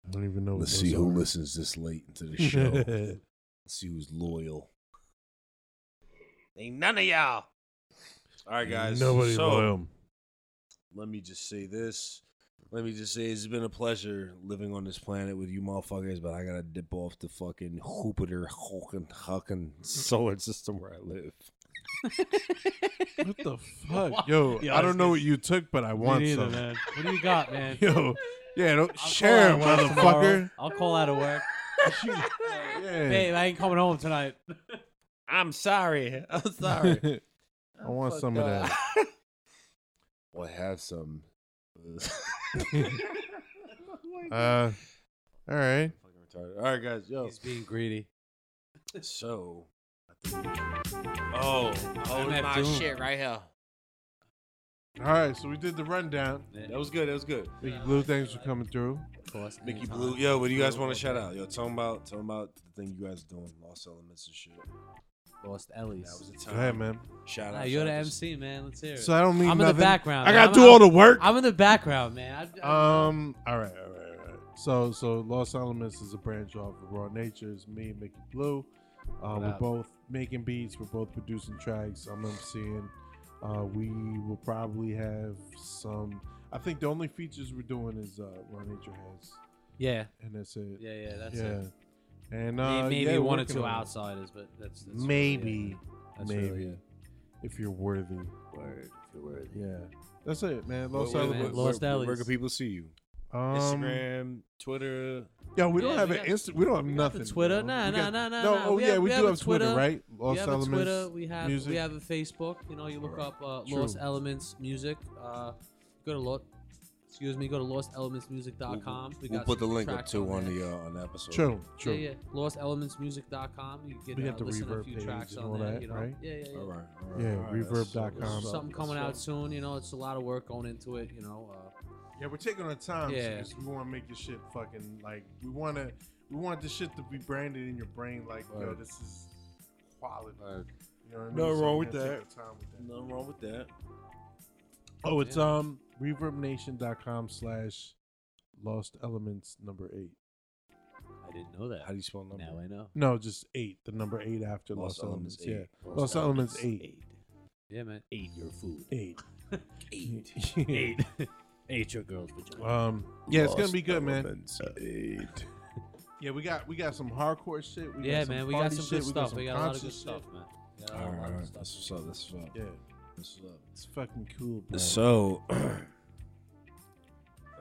I don't even know. what Let's see who are. listens this late into the show. Let's see who's loyal. Ain't none of y'all. All right, guys. Nobody so, loyal. Let me just say this. Let me just say it's been a pleasure living on this planet with you motherfuckers, but I gotta dip off the fucking Jupiter fucking fucking solar system where I live. What the fuck, yo? Yo, I I don't know what you took, but I want Me neither, some. man. What do you got, man? Yo, yeah, don't I'll call share, out of work motherfucker. I'll call out of work. Yeah. Babe, I ain't coming home tonight. I'm sorry. I'm sorry. I want some of that. well, have some. Uh, all right. Fucking retarded. All right, guys. Yo. He's being greedy. So. Oh, Oh, MF my Doom. shit right here. All right, so we did the rundown. that was good. That was good. Mickey Blue, thanks for coming through. Of course. Mickey anytime. Blue. Yo, what do you guys want to shout out? Yo, tell them about, tell them about the thing you guys are doing, Lost Elements and shit. Lost Ellie's. That was a Go ahead, man. Shout Nah, out. you're the shout out to- MC, man. Let's hear it. So I don't mean I'm in nothing. the background. I man. gotta I'm- do all the work. I'm in the background, man. I, I, Um. All right. All right. All right. So, so Lost Elements is a branch off of Raw Nature. It's Me and Mickey Blue. Uh, What we're up? both making beats. We're both producing tracks. I'm MCing. Uh, we will probably have some. I think the only features we're doing is uh, Raw Nature has, yeah, and that's it. yeah, yeah. That's yeah. it. And May- uh, Maybe yeah, one or working two on it. outsiders, but that's, that's really Maybe, it. That's really maybe, it. if you're worthy. Word, good word. Yeah, that's it, man. Where, Los where, man. where, Lost where, where Ellie's. can people see you? Um, Instagram, Twitter. Yeah, we don't have we an got- Insta. We don't have we got nothing. the Twitter. bro. Nah, We nah, got- nah, nah, No, nah. oh We yeah, have- we we do have have Twitter, Twitter. right? We Los have a Elements. Twitter. We have music. we have a Facebook. You know, you look up uh, Lost Elements Music. Uh, go to look. excuse me, go to lostelementsmusic.com. We We'll got put the link up tracks too on there. the uh, on the episode. True, true. Yeah, yeah. Lostelementsmusic.com. You can We get got uh, the listen to a Reverb few page tracks and on all there. that, you know? right? Yeah, yeah, yeah. All right. All right Yeah, all right, that's- reverb.com. Something coming out soon. You know, it's a lot of work going into it. You know. Uh, Yeah, we're taking our time. Yeah. because we want to make this shit fucking like we want to. We want this shit to be branded in your brain like, yo, this is quality. Word. You know what I mean? Nothing So wrong with that. time with that. Nothing wrong with that. Oh, it's Yeah. um reverbnation.com slash lost elements number eight. I didn't know that. How do you spell number? now I know. No, just eight. The number eight after Lost lost, elements. Elements Yeah, eight. lost, elements eight. eight. Yeah, man. Ate your food. Eight. Ate. eight. Ate. Ate your girl's vagina. Um. Yeah, it's gonna be good, man. Eight. Yeah, we got we got some hardcore shit. We yeah, got some man. We got some shit, good we stuff. some We got a lot of good conscious stuff, shit. man. We got a All lot of right, good all right. stuff. That's what's up. That's what's up. Yeah, That's what's up. it's fucking cool, bro. So, I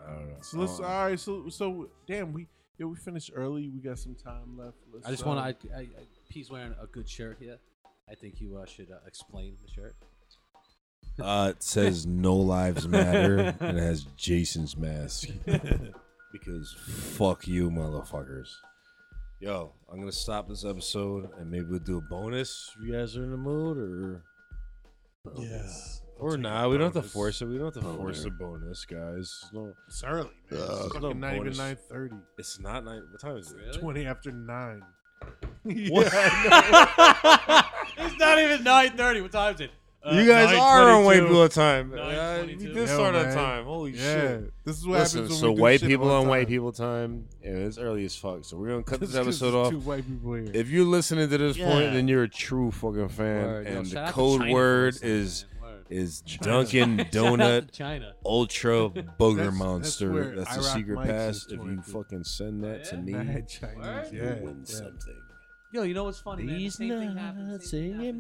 don't know. So let's. Um, all right. So so damn. We yeah we finished early. We got some time left. Let's, I just uh, want to. I, I, I, he's wearing a good shirt here. I think you uh, should uh, explain the shirt. Uh, it says "No Lives Matter" and it has Jason's mask. because fuck you, motherfuckers. Yo, I'm gonna stop this episode and maybe we'll do a bonus. If you guys are in the mood, or Yeah. or take nah, we don't have to force it. We don't have to force a bonus, guys. No, It's early, man. Uh, it's no fucking not even nine thirty. it's not nine. What time is it? Really? Twenty after nine. What? it's not even nine thirty. What time is it? Uh, you guys are on white 9:22. people time. 9:22. Uh, we did Yo, start on man. time. Holy Yeah, shit. this is what Listen, happens when so we do white shit people on on white people time. Yeah, it's early as fuck. So we're gonna cut this episode off. Two white people here. If you're listening to this Yeah. point, then you're a true fucking fan. Word. And shout the code word is is China. Dunkin' Donut China. Ultra Booger That's- that's Monster. where That's, the Iraq secret Mike's pass. If you fucking send that to me, Mad Chinese, Word? you yeah, win yeah. something. Yo, you know what's funny, man? The These same thing happened. nuts Same thing in